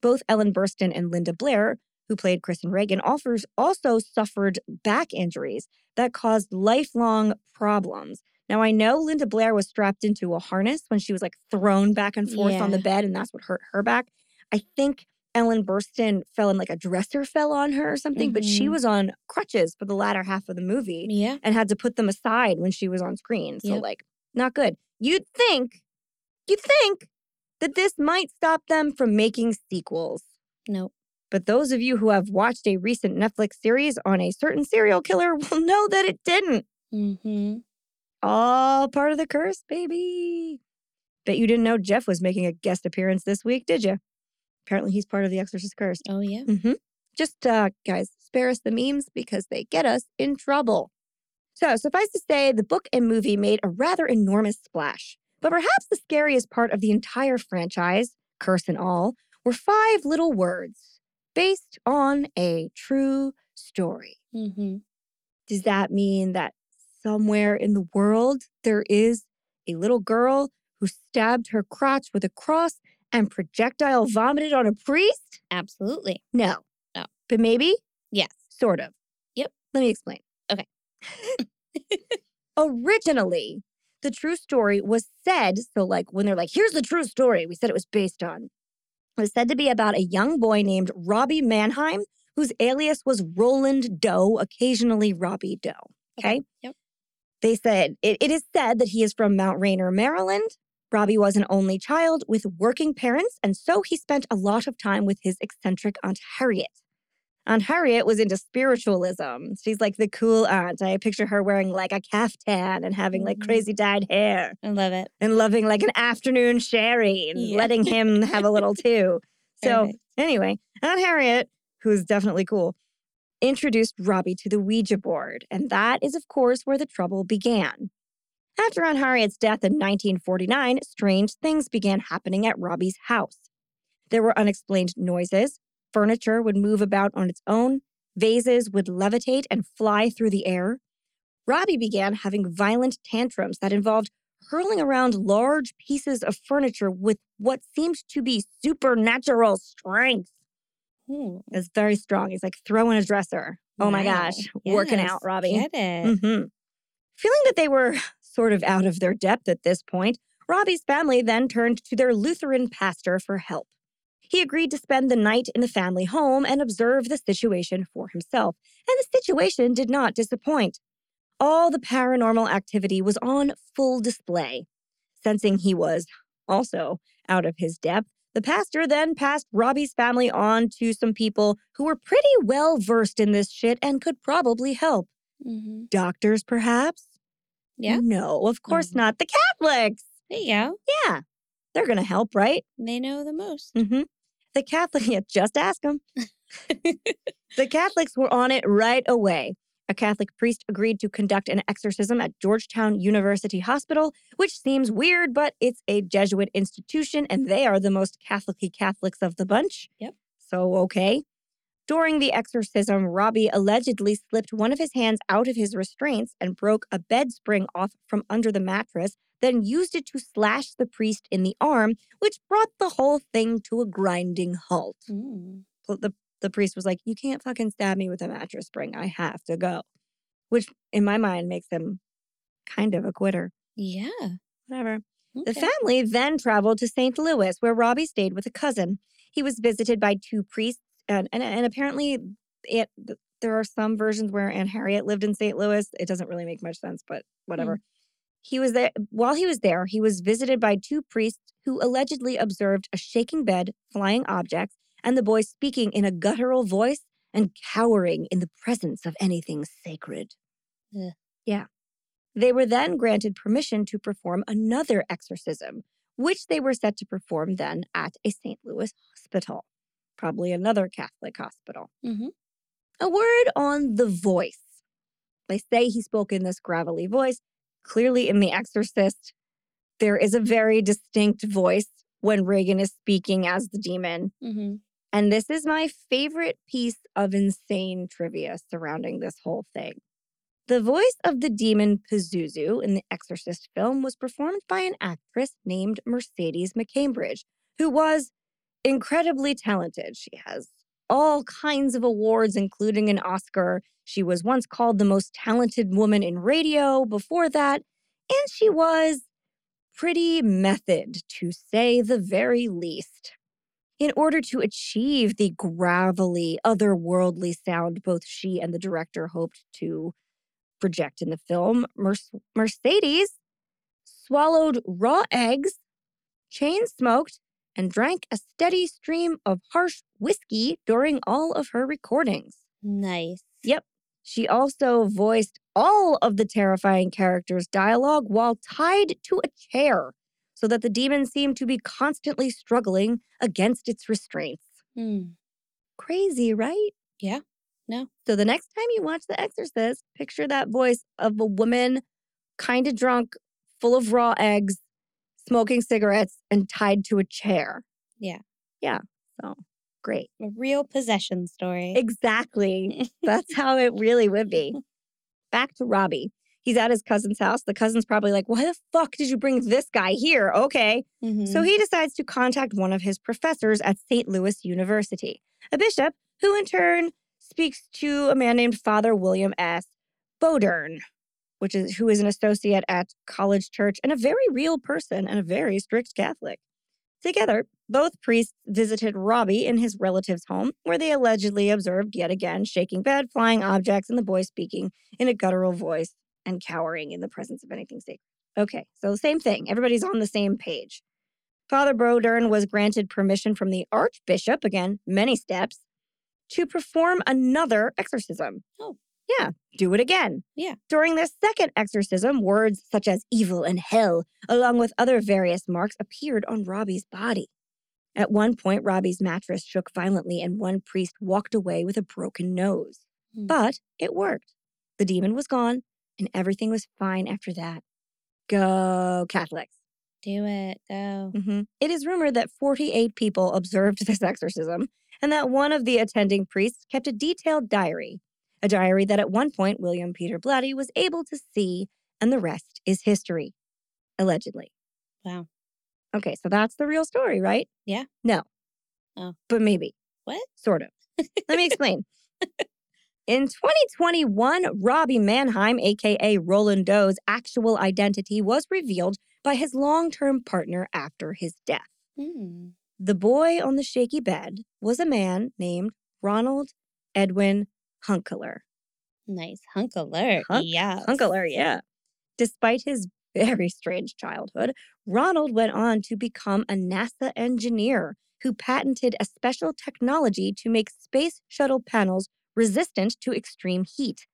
Both Ellen Burstyn and Linda Blair, who played Chris and Reagan, offers also suffered back injuries that caused lifelong problems. Now, I know Linda Blair was strapped into a harness when she was like thrown back and forth on the bed, and that's what hurt her back. I think Ellen Burstyn fell in like a dresser fell on her or something, but she Mhm. was on crutches for the latter half of the movie Yeah. and had to put them aside when she was on screen. So, Yep. like, not good. You'd think, you'd think that this might stop them from making sequels. Nope. But those of you who have watched a recent Netflix series on a certain serial killer will know that it didn't. Mm-hmm. All part of the curse, baby. Bet you didn't know Jeff was making a guest appearance this week, did you? Apparently, he's part of The Exorcist Curse. Oh yeah. hmm Just, uh, guys, spare us the memes because they get us in trouble. So, suffice to say, the book and movie made a rather enormous splash. But perhaps the scariest part of the entire franchise, curse and all, were five little words based on a true story. Mm-hmm. Does that mean that somewhere in the world there is a little girl who stabbed her crotch with a cross and projectile vomited on a priest? Absolutely. No. No. But maybe? Yes. Sort of. Yep. Let me explain. Okay. Originally, the true story was said, so like when they're like, here's the true story, we said it was based on. It was said to be about a young boy named Robbie Mannheim, whose alias was Roland Doe, occasionally Robbie Doe. Okay. Yep. They said it, it is said that he is from Mount Rainier, Maryland. Robbie was an only child with working parents, and so he spent a lot of time with his eccentric Aunt Harriet. Aunt Harriet was into spiritualism. She's like the cool aunt. I picture her wearing like a caftan and having like Mhm. crazy dyed hair I love it. and loving like an afternoon sherry and Yeah. letting him have a little too. So, anyway, Aunt Harriet, who's definitely cool, introduced Robbie to the Ouija board. And that is, of course, where the trouble began. After Aunt Harriet's death in 1949, strange things began happening at Robbie's house. There were unexplained noises, furniture would move about on its own, vases would levitate and fly through the air. Robbie began having violent tantrums that involved hurling around large pieces of furniture with what seemed to be supernatural strength. Hmm. It's very strong. He's like throwing a dresser. Oh my Wow. gosh, working out, Robbie. Get it. hmm Feeling that they were sort of out of their depth at this point, Robbie's family then turned to their Lutheran pastor for help. He agreed to spend the night in the family home and observe the situation for himself, and the situation did not disappoint. All the paranormal activity was on full display. Sensing he was also out of his depth, the pastor then passed Robbie's family on to some people who were pretty well versed in this shit and could probably help. Mm-hmm. Doctors, perhaps? Yeah. No, of course not. The Catholics. There you go. Yeah. They're going to help, right? They know the most. Mm-hmm. The Catholic, yeah, just ask them. the Catholics were on it right away. A Catholic priest agreed to conduct an exorcism at Georgetown University Hospital, which seems weird, but it's a Jesuit institution and they are the most Catholic Catholics of the bunch. Yep. So, okay. During the exorcism, Robbie allegedly slipped one of his hands out of his restraints and broke a bed spring off from under the mattress, then used it to slash the priest in the arm, which brought the whole thing to a grinding halt. Mm. The, the priest was like, You can't fucking stab me with a mattress spring. I have to go. Which, in my mind, makes him kind of a quitter. Yeah. Whatever. The family then traveled to St. Louis, where Robbie stayed with a cousin. He was visited by two priests, and, and, and apparently, it, there are some versions where Aunt Harriet lived in St. Louis. It doesn't really make much sense, but whatever. Hmm. He was there while he was there. He was visited by two priests who allegedly observed a shaking bed, flying objects, and the boy speaking in a guttural voice and cowering in the presence of anything sacred. Ugh. Yeah. They were then granted permission to perform another exorcism, which they were set to perform then at a St. Louis hospital, probably another Catholic hospital. Mm-hmm. A word on the voice. They say he spoke in this gravelly voice. Clearly, in The Exorcist, there is a very distinct voice when Reagan is speaking as the demon. Mm-hmm. And this is my favorite piece of insane trivia surrounding this whole thing. The voice of the demon Pazuzu in the Exorcist film was performed by an actress named Mercedes McCambridge, who was incredibly talented. She has all kinds of awards, including an Oscar. She was once called the most talented woman in radio before that, and she was pretty method, to say the very least. In order to achieve the gravelly, otherworldly sound both she and the director hoped to project in the film, Mer- Mercedes swallowed raw eggs, chain smoked, and drank a steady stream of harsh whiskey during all of her recordings. Nice. Yep. She also voiced all of the terrifying characters' dialogue while tied to a chair, so that the demon seemed to be constantly struggling against its restraints. Hmm. Crazy, right? Yeah. No. So the next time you watch The Exorcist, picture that voice of a woman kind of drunk, full of raw eggs, smoking cigarettes, and tied to a chair. Yeah. Yeah. So great. A real possession story. Exactly. That's how it really would be. Back to Robbie. He's at his cousin's house. The cousin's probably like, Why the fuck did you bring this guy here? Okay. Mhm. So he decides to contact one of his professors at St. Louis University, a bishop who in turn speaks to a man named Father William S. Bowdern, which is who is an associate at College Church and a very real person and a very strict Catholic. Together, both priests visited Robbie in his relative's home, where they allegedly observed yet again shaking bed, flying objects, and the boy speaking in a guttural voice and cowering in the presence of anything sacred. Okay, so same thing. Everybody's on the same page. Father Bowdern was granted permission from the Archbishop, again, many steps, to perform another exorcism. Oh. Yeah, do it again. Yeah. During this second exorcism, words such as evil and hell, along with other various marks, appeared on Robbie's body. At one point, Robbie's mattress shook violently, and one priest walked away with a broken nose. Hmm. But it worked. The demon was gone, and everything was fine after that. Go, Catholics. Do it. Go. Mhm. It is rumored that 48 people observed this exorcism and that one of the attending priests kept a detailed diary, a diary that at one point William Peter Blatty was able to see, and the rest is history. Allegedly. Wow. Okay, so that's the real story, right? Yeah. No. Oh. But maybe. What? Sort of. Let me explain. In 2021, Robbie Mannheim, aka Roland Doe's actual identity was revealed by his long term partner after his death. Hmm. The boy on the shaky bed was a man named Ronald Edwin Hunkeler. Nice. Hunk alert. Hunk- yeah. Hunkeler, yeah. Despite his very strange childhood, Ronald went on to become a NASA engineer who patented a special technology to make space shuttle panels resistant to extreme heat.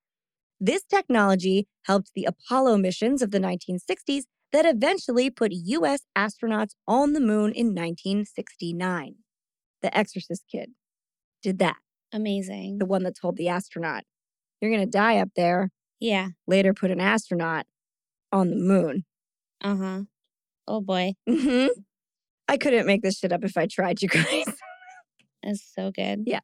This technology helped the Apollo missions of the 1960s that eventually put US astronauts on the moon in 1969. The Exorcist kid did that. Amazing. The one that told the astronaut, You're going to die up there. Yeah. Later, put an astronaut on the moon. Uh huh. Oh boy. hmm I couldn't make this shit up if I tried, you guys. That's so good. Yeah.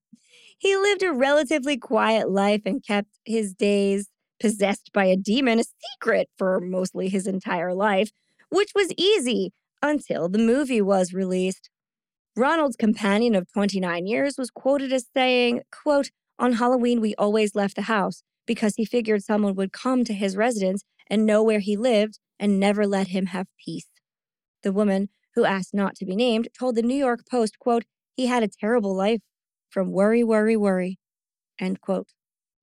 he lived a relatively quiet life and kept his days possessed by a demon a secret for mostly his entire life, which was easy until the movie was released. Ronald's companion of 29 years was quoted as saying, quote, on Halloween, we always left the house because he figured someone would come to his residence and know where he lived and never let him have peace. The woman, who asked not to be named, told the New York Post, quote, he had a terrible life from worry, worry, worry, end quote.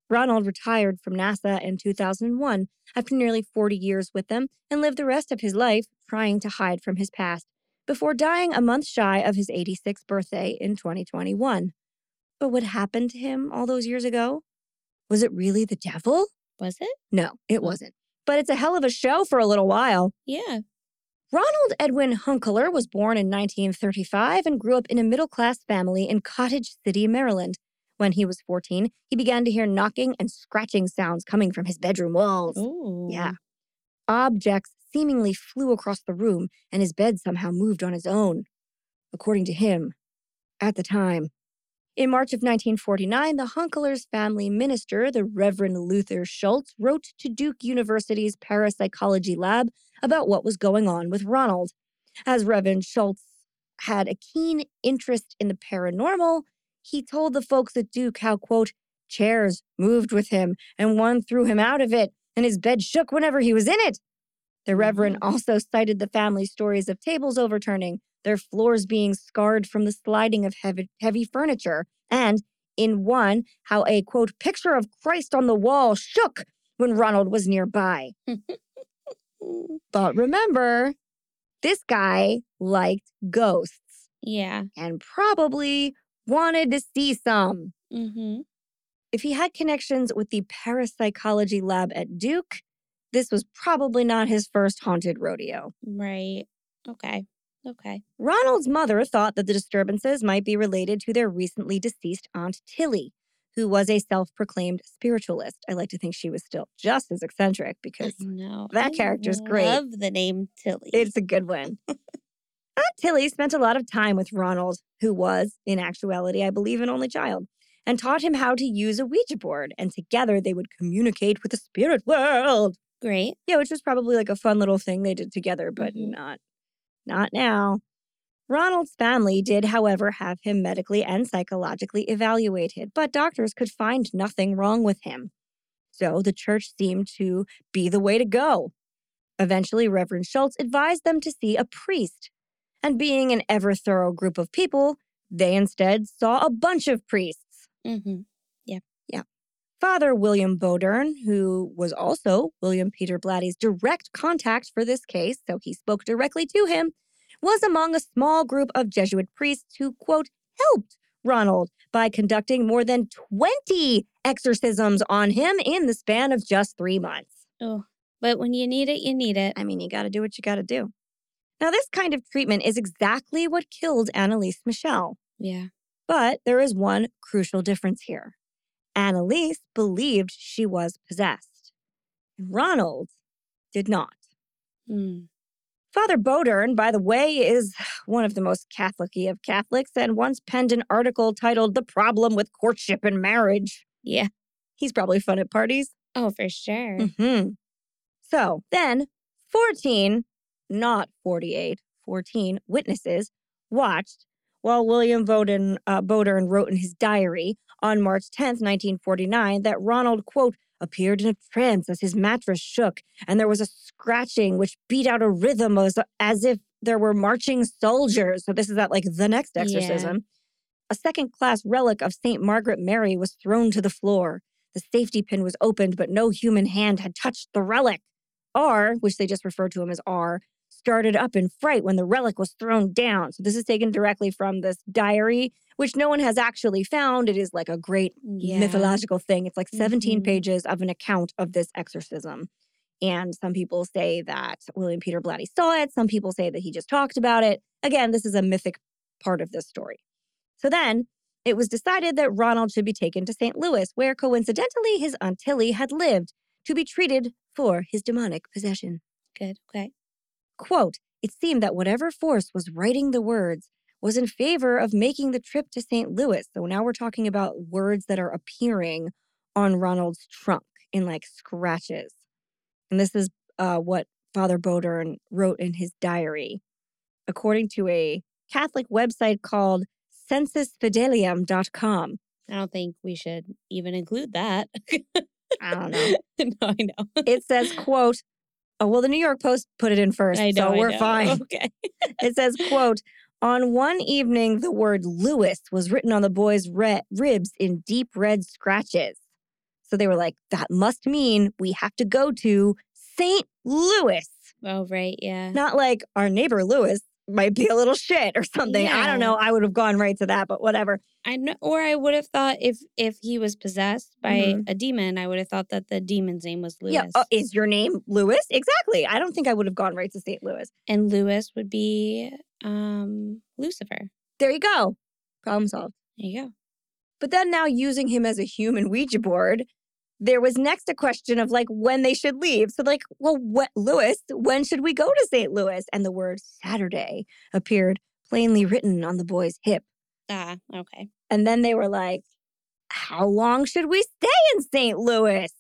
Ronald retired from NASA in 2001 after nearly 40 years with them and lived the rest of his life trying to hide from his past before dying a month shy of his 86th birthday in 2021. But what happened to him all those years ago? Was it really the devil? Was it? No, it Oh. wasn't. But it's a hell of a show for a little while. Yeah. Ronald Edwin Hunkeler was born in 1935 and grew up in a middle class family in Cottage City, Maryland. When he was 14, he began to hear knocking and scratching sounds coming from his bedroom walls. Oh. Yeah. Objects seemingly flew across the room, and his bed somehow moved on its own, according to him, at the time. In March of 1949, the Hunkelers family minister, the Reverend Luther Schulze, wrote to Duke University's parapsychology lab about what was going on with Ronald. As Reverend Schulze had a keen interest in the paranormal, he told the folks at Duke how, quote, chairs moved with him and one threw him out of it, and his bed shook whenever he was in it. The Reverend also cited the family stories of tables overturning, their floors being scarred from the sliding of heavy, heavy furniture, and in one, how a quote, picture of Christ on the wall shook when Ronald was nearby. But remember, this guy liked ghosts Yeah. and probably wanted to see some. Mm-hmm. If he had connections with the parapsychology lab at Duke, this was probably not his first haunted rodeo. Right. Okay. Okay. Ronald's mother thought that the disturbances might be related to their recently deceased Aunt Tilly, who was a self proclaimed spiritualist. I like to think she was still just as eccentric because that I character's great. I Love the name Tilly. it's a good one. Aunt Tilly spent a lot of time with Ronald, who was, in actuality, I believe, an only child, and taught him how to use a Ouija board, and together they would communicate with the spirit world. Great. Yeah, which was probably like a fun little thing they did together, but Mhm. not not now. Ronald's family did, however, have him medically and psychologically evaluated, but doctors could find nothing wrong with him. So the church seemed to be the way to go. Eventually, Reverend Schulze advised them to see a priest. And being an ever thorough group of people, they instead saw a bunch of priests. Mm-hmm. Father William Bowdern, who was also William Peter Blatty's direct contact for this case, so he spoke directly to him, was among a small group of Jesuit priests who, quote, helped Ronald by conducting more than 20 exorcisms on him in the span of just three months. Oh, but when you need it, you need it. I mean, you got to do what you got to do. Now, this kind of treatment is exactly what killed Anneliese Michel. Yeah. But there is one crucial difference here. Anneliese believed she was possessed, Ronald did not. Mm. Father Bowdern, by the way, is one of the most Catholic of Catholics and once penned an article titled The Problem with Courtship and Marriage. Yeah. He's probably fun at parties. Oh, for sure. hmm So then, 14, not 48, 14 witnesses watched while William Bowden, uh, Bowdern wrote in his diary on March 10th, 1949, that Ronald, quote, appeared in a trance as his mattress shook, and there was a scratching which beat out a rhythm as, as if there were marching soldiers. So this is at like the next Yeah. exorcism. A second class relic of St. Margaret Mary was thrown to the floor. The safety pin was opened, but no human hand had touched the relic. R, which they just referred to him as R, started up in fright when the relic was thrown down. So this is taken directly from this diary, which no one has actually found. It is like a great Yeah. mythological thing. It's like 17 Mhm. pages of an account of this exorcism. And some people say that William Peter Blatty saw it. Some people say that he just talked about it. Again, this is a mythic part of this story. So then it was decided that Ronald should be taken to St. Louis, where coincidentally his Aunt Tilly had lived, to be treated for his demonic possession. Good. Okay. Quote, it seemed that whatever force was writing the words was in favor of making the trip to St. Louis. So now we're talking about words that are appearing on Ronald's trunk in like scratches. And this is uh, what Father Bowdern wrote in his diary. According to a Catholic website called sensusfidelium.com. I don't think we should even include that. I don't know. no, I know. It says, quote, oh, well, the New York Post put it in first, know. so I we're know. fine. Okay. It says, quote, on one evening, the word Lewis was written on the boy's re- ribs in deep red scratches. So they were like, that must mean we have to go to St. Louis. Oh, right. Yeah. Not like our neighbor Lewis, might be a little shit or something. I don't know. I would have gone right to that, but whatever. I know, or I would have thought if if he was possessed by Mhm. a demon, I would have thought that the demon's name was Lewis, Yeah. Oh, is your name Lewis? Exactly. I don't think I would have gone right to St. Louis. and Lewis would be um Lucifer. There you go. Problem solved. There you go. But then now using him as a human Ouija board, there was next a question of like when they should leave. So like, well, what Lewis, when should we go to St. Louis? And the word Saturday appeared plainly written on the boy's hip. Ah, okay. And then they were like, how long should we stay in St. Louis?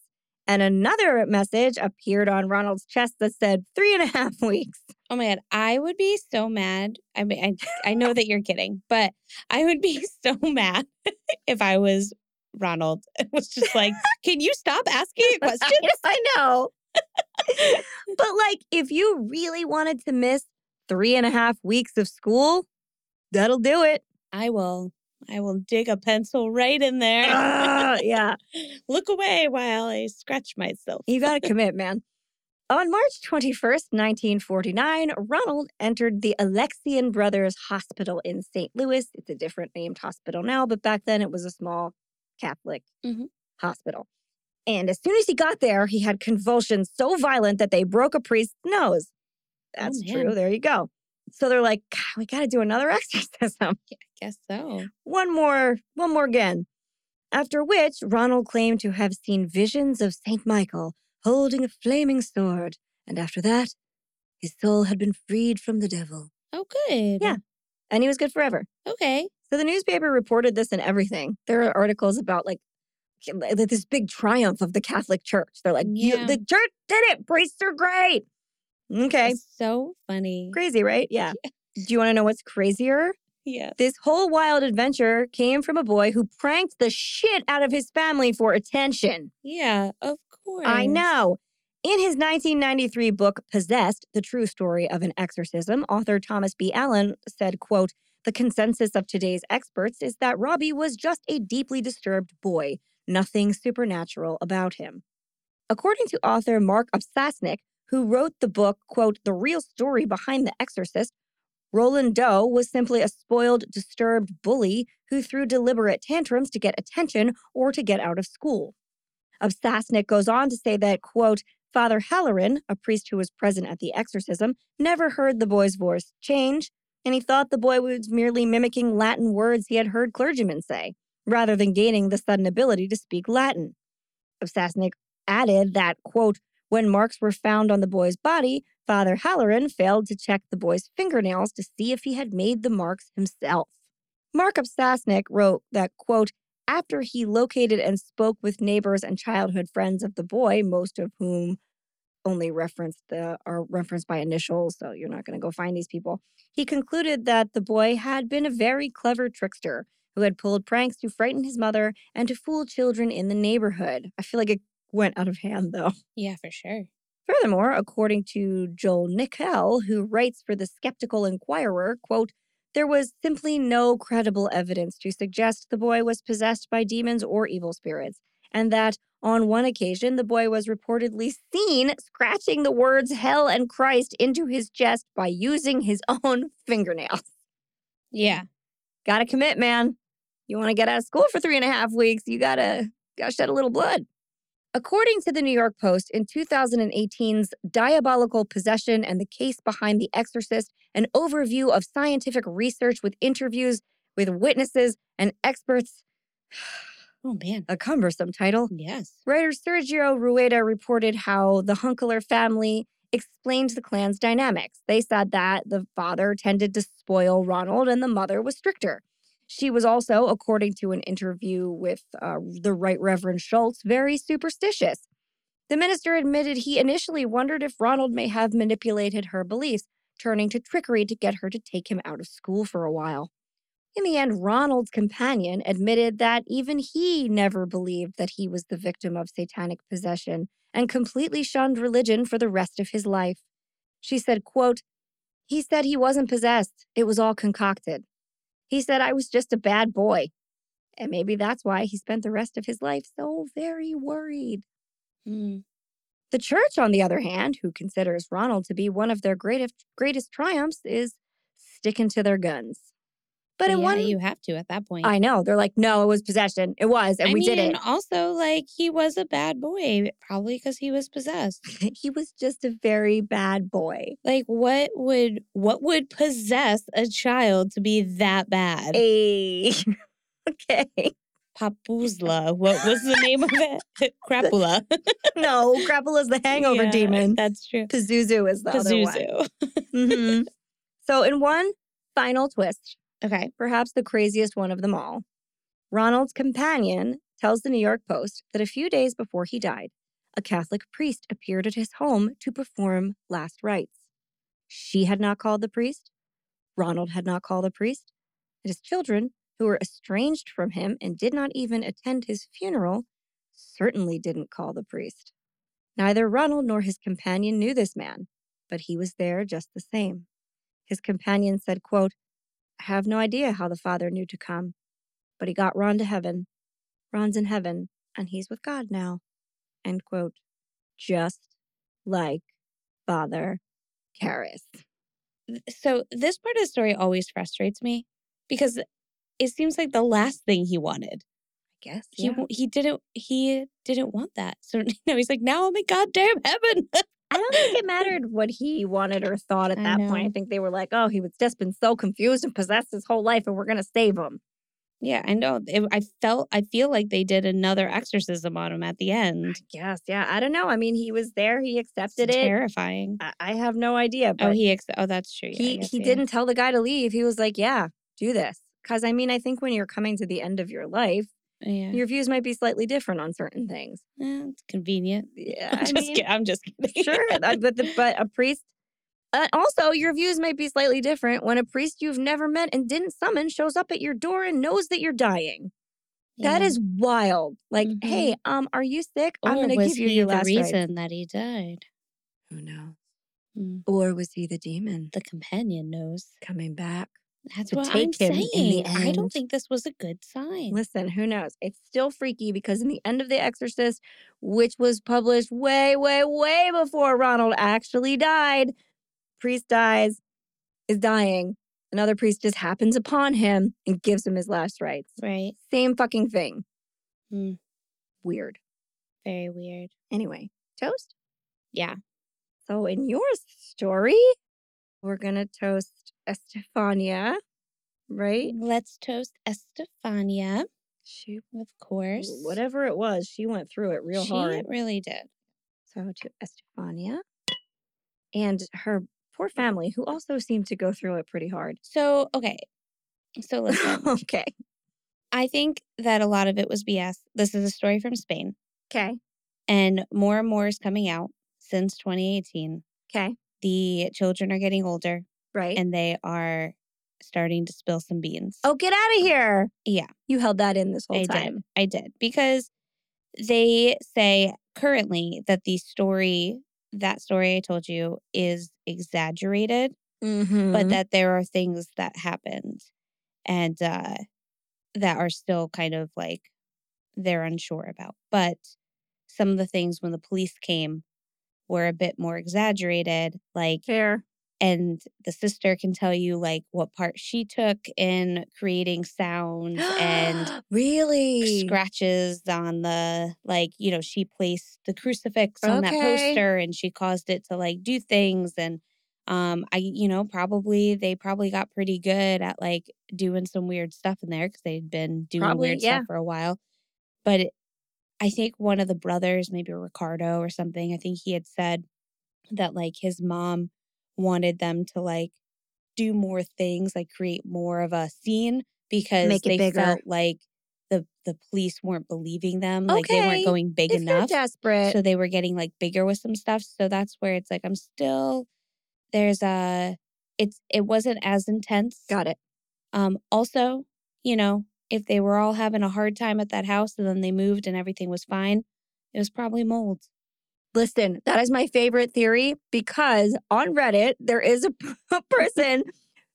And another message appeared on Ronald's chest that said three and a half weeks. Oh my god, I would be so mad. I mean, I I know that you're kidding, but I would be so mad if I was Ronald. It was just like, can you stop asking a question? I know. but like, if you really wanted to miss three and a half weeks of school, that'll do it. I will. I will dig a pencil right in there. Ah, yeah, Look away while I scratch myself. you got to commit, man. On March 21st, 1949, Ronald entered the Alexian Brothers Hospital in St. Louis. It's a different named hospital now, but back then it was a small Catholic Mhm. hospital. And as soon as he got there, he had convulsions so violent that they broke a priest's nose. That's true. There you go. So they're like, we got to do another exorcism. I guess so. One more, one more again. After which, Ronald claimed to have seen visions of St. Michael holding a flaming sword. And after that, his soul had been freed from the devil. Oh, good. Yeah. And he was good forever. Okay. So the newspaper reported this and everything. There are articles about like this big triumph of the Catholic Church. They're like, "You- Yeah. the church did it. Priests are great. Okay. It's so funny. Crazy, right? Yeah. Do you want to know what's crazier? Yeah. This whole wild adventure came from a boy who pranked the shit out of his family for attention. Yeah, of course. I know. In his 1993 book Possessed: The True Story of an Exorcism, author Thomas B. Allen said, quote, "The consensus of today's experts is that Robbie was just a deeply disturbed boy, nothing supernatural about him." According to author Mark Opsasnick, who wrote the book, quote, "The Real Story Behind the Exorcist," Roland Doe was simply a spoiled, disturbed bully who threw deliberate tantrums to get attention or to get out of school. Opsasnick goes on to say that, quote, Father Halloran, a priest who was present at the exorcism, never heard the boy's voice change, and he thought the boy was merely mimicking Latin words he had heard clergymen say, rather than gaining the sudden ability to speak Latin. Opsasnick added that, quote, when marks were found on the boy's body, Father Halloran failed to check the boy's fingernails to see if he had made the marks himself. Mark Opsasnick wrote that, quote, after he located and spoke with neighbors and childhood friends of the boy, most of whom only referenced the are referenced by initials, so you're not going to go find these people. He concluded that the boy had been a very clever trickster who had pulled pranks to frighten his mother and to fool children in the neighborhood. I feel like it went out of hand though. Yeah, for sure. Furthermore, according to Joe Nickell, who writes for the Skeptical Inquirer, quote, there was simply no credible evidence to suggest the boy was possessed by demons or evil spirits, and that on one occasion the boy was reportedly seen scratching the words hell and Christ into his chest by using his own fingernails. Yeah. Gotta commit, man. You want to get out of school for three and a half weeks, you gotta gotta shed a little blood. According to the New York Post, in 2018's Diabolical Possession and the Case Behind the Exorcist, an overview of scientific research with interviews with witnesses and experts, Oh man. a cumbersome title, Yes. writer Sergio Rueda reported how the Hunkeler family explained the clan's dynamics. They said that the father tended to spoil Ronald and the mother was stricter. She was also, according to an interview with uh, the Right Reverend Schulze, very superstitious. The minister admitted he initially wondered if Ronald may have manipulated her beliefs, turning to trickery to get her to take him out of school for a while. In the end, Ronald's companion admitted that even he never believed that he was the victim of satanic possession and completely shunned religion for the rest of his life. She said, quote, He said he wasn't possessed. It was all concocted. He said I was just a bad boy. And maybe that's why he spent the rest of his life so very worried. Mm. The church, on the other hand, who considers Ronald to be one of their greatest, greatest triumphs, is sticking to their guns. But in yeah, one, you have to at that point. I know they're like, no, it was possession. It was, and I we mean, did it. Also, like he was a bad boy, probably because he was possessed. he was just a very bad boy. Like, what would what would possess a child to be that bad? A okay. Papuzla. What was the name of it? Crapula. No, Crapula's the hangover Yeah, demon. That's true. Pazuzu is the other one. Pazuzu. Mhm. So, in one final twist, Okay. perhaps the craziest one of them all, Ronald's companion tells the New York Post that a few days before he died, a Catholic priest appeared at his home to perform last rites. She had not called the priest. Ronald had not called the priest. And his children, who were estranged from him and did not even attend his funeral, certainly didn't call the priest. Neither Ronald nor his companion knew this man, but he was there just the same. His companion said, quote, I have no idea how the father knew to come, but he got Ron to heaven. Ron's in heaven, and he's with God now. End quote. Just like Father Karras. So this part of the story always frustrates me because it seems like the last thing he wanted. I guess. He he didn't he didn't want that. So you know he's like now I'm in goddamn heaven. I don't think it mattered what he wanted or thought at I that point. I think they were like, oh, he was just been so confused and possessed his whole life, and we're going to save him. yeah, I know. It, I felt I feel like they did another exorcism on him at the end. Guess. Yeah. I don't know. I mean, he was there, he It's accepted it. terrifying. I, I have no idea. Oh, he ex- oh that's true. Yeah, he guess, he yeah. didn't tell the guy to leave. He was like, "Yeah, do this." Because I mean, I think when you're coming to the end of your life, Yeah, your views might be slightly different on certain things. Eh, it's convenient. Yeah, I'm I just mean, kidding. I'm just kidding. sure, that- but the, but a priest. Uh, also, your views might be slightly different when a priest you've never met and didn't summon shows up at your door and knows that you're dying. That Yeah. is wild. Like, Mhm. hey, um, are you sick? I'm gonna give you your the last rites." reason that he died? Who knows? Mm, Or was he the demon The companion knows. coming back? That's To what I'm take him in saying. I don't think this was a good sign. Listen, who knows? It's still freaky because in the end of The Exorcist, which was published way, way, way before Ronald actually died, priest dies, is dying. Another priest just happens upon him and gives him his last rites. Right. Same fucking thing. Mm, Weird. very weird. Anyway, toast. Yeah. So in your story, we're gonna toast Estefania, right? Let's toast Estefania, She of course. whatever it was, she went through it real she hard. She really did. So to Estefania and her poor family, who also seemed to go through it pretty hard. So, okay. So listen, okay. I think that a lot of it was BS. This is a story from Spain, Okay. and more and more is coming out since 2018. Okay. The children are getting older Right. and they are starting to spill some beans. oh, get out of here. Yeah. You held that in this whole I time. did. I did because they say currently that the story, that story I told you, is exaggerated, Mm-hmm. but that there are things that happened and uh, that are still kind of like they're unsure about. But some of the things when the police came were a bit more exaggerated, like fair. and the sister can tell you like what part she took in creating sounds and really scratches on the like you know she placed the crucifix on that poster and she caused it to like do things and um i you know probably they probably got pretty good at like doing some weird stuff in there because they'd been doing Probably, weird yeah. stuff for a while but it, i think one of the brothers maybe ricardo or something i think he had said that like his mom wanted them to like do more things like create more of a scene because they bigger. felt like the the police weren't believing them like they weren't going big if enough desperate. so they were getting like bigger with some stuff so that's where it's like i'm still there's a it's it wasn't as intense Got it. um also you know if they were all having a hard time at that house and then they moved and everything was fine it was probably mold Listen, that is my favorite theory because on Reddit, there is a, a person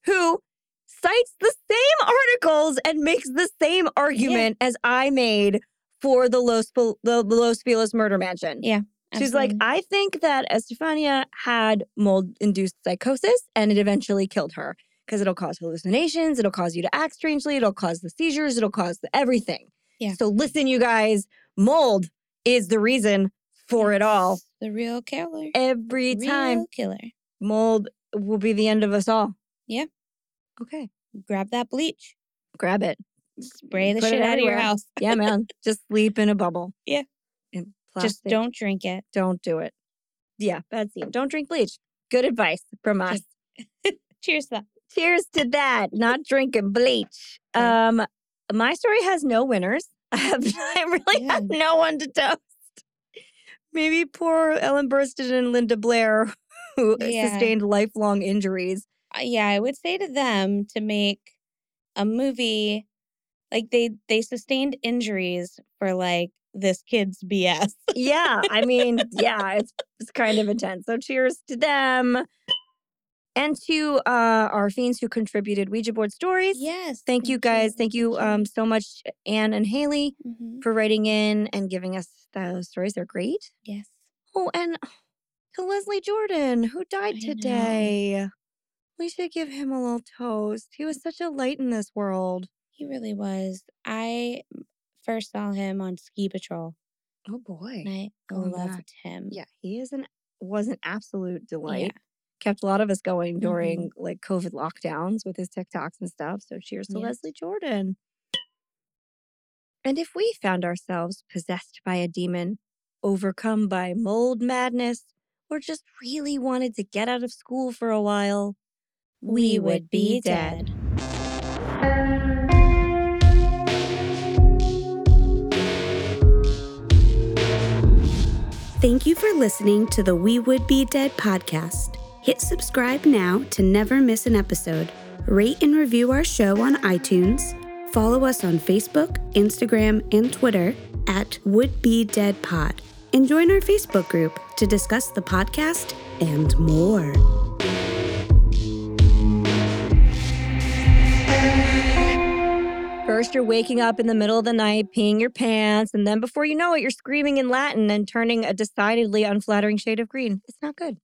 who cites the same articles and makes the same argument as I made for the Los, the Los Feliz murder mansion. Yeah, She's like. I think that Estefania had mold induced psychosis and it eventually killed her. Because it'll cause hallucinations, it'll cause you to act strangely, it'll cause the seizures, it'll cause the everything. Yeah. So listen, you guys, mold is the reason for it all. The real killer. Every time, Real killer. mold will be the end of us all. Yeah. Okay. Grab that bleach. Grab it. Spray the Put shit out of your house. Yeah, man. Just sleep in a bubble. Yeah. In Just don't drink it. don't do it. Yeah, bad scene. Don't drink bleach. Good advice from us. Cheers to that. Cheers to that. Not drinking bleach. Um, my story has no winners. I have I really have no one to toast. Maybe poor Ellen Burstyn and Linda Blair, who Yeah. sustained lifelong injuries. Uh, yeah, I would say to them to make a movie like they they sustained injuries for like this kid's BS. Yeah, I mean, yeah, it's it's kind of intense. So cheers to them. And to uh, our fiends who contributed Ouija board stories. yes. Thank you guys. Thank you um, so much, Anne and Haley. Mhm. for writing in and giving us those stories. They're great. Yes. Oh, and to Leslie Jordan, who died I know. today. We should give him a little toast. He was such a light in this world. He really was. I first saw him on Ski Patrol Oh boy. and I Going loved him. Yeah, he is an was an absolute delight. Yeah. Kept a lot of us going during mm-hmm. like COVID lockdowns with his TikToks and stuff. So cheers to. Leslie Jordan. And if we found ourselves possessed by a demon, overcome by mold madness, or just really wanted to get out of school for a while, we would be dead. Thank you for listening to the We Would Be Dead podcast. Hit subscribe now to never miss an episode. Rate and review our show on iTunes. Follow us on Facebook, Instagram, and Twitter at Would Be Dead Pod. And join our Facebook group to discuss the podcast and more. First, you're waking up in the middle of the night, peeing your pants, and then before you know it, you're screaming in Latin and turning a decidedly unflattering shade of green. It's not good.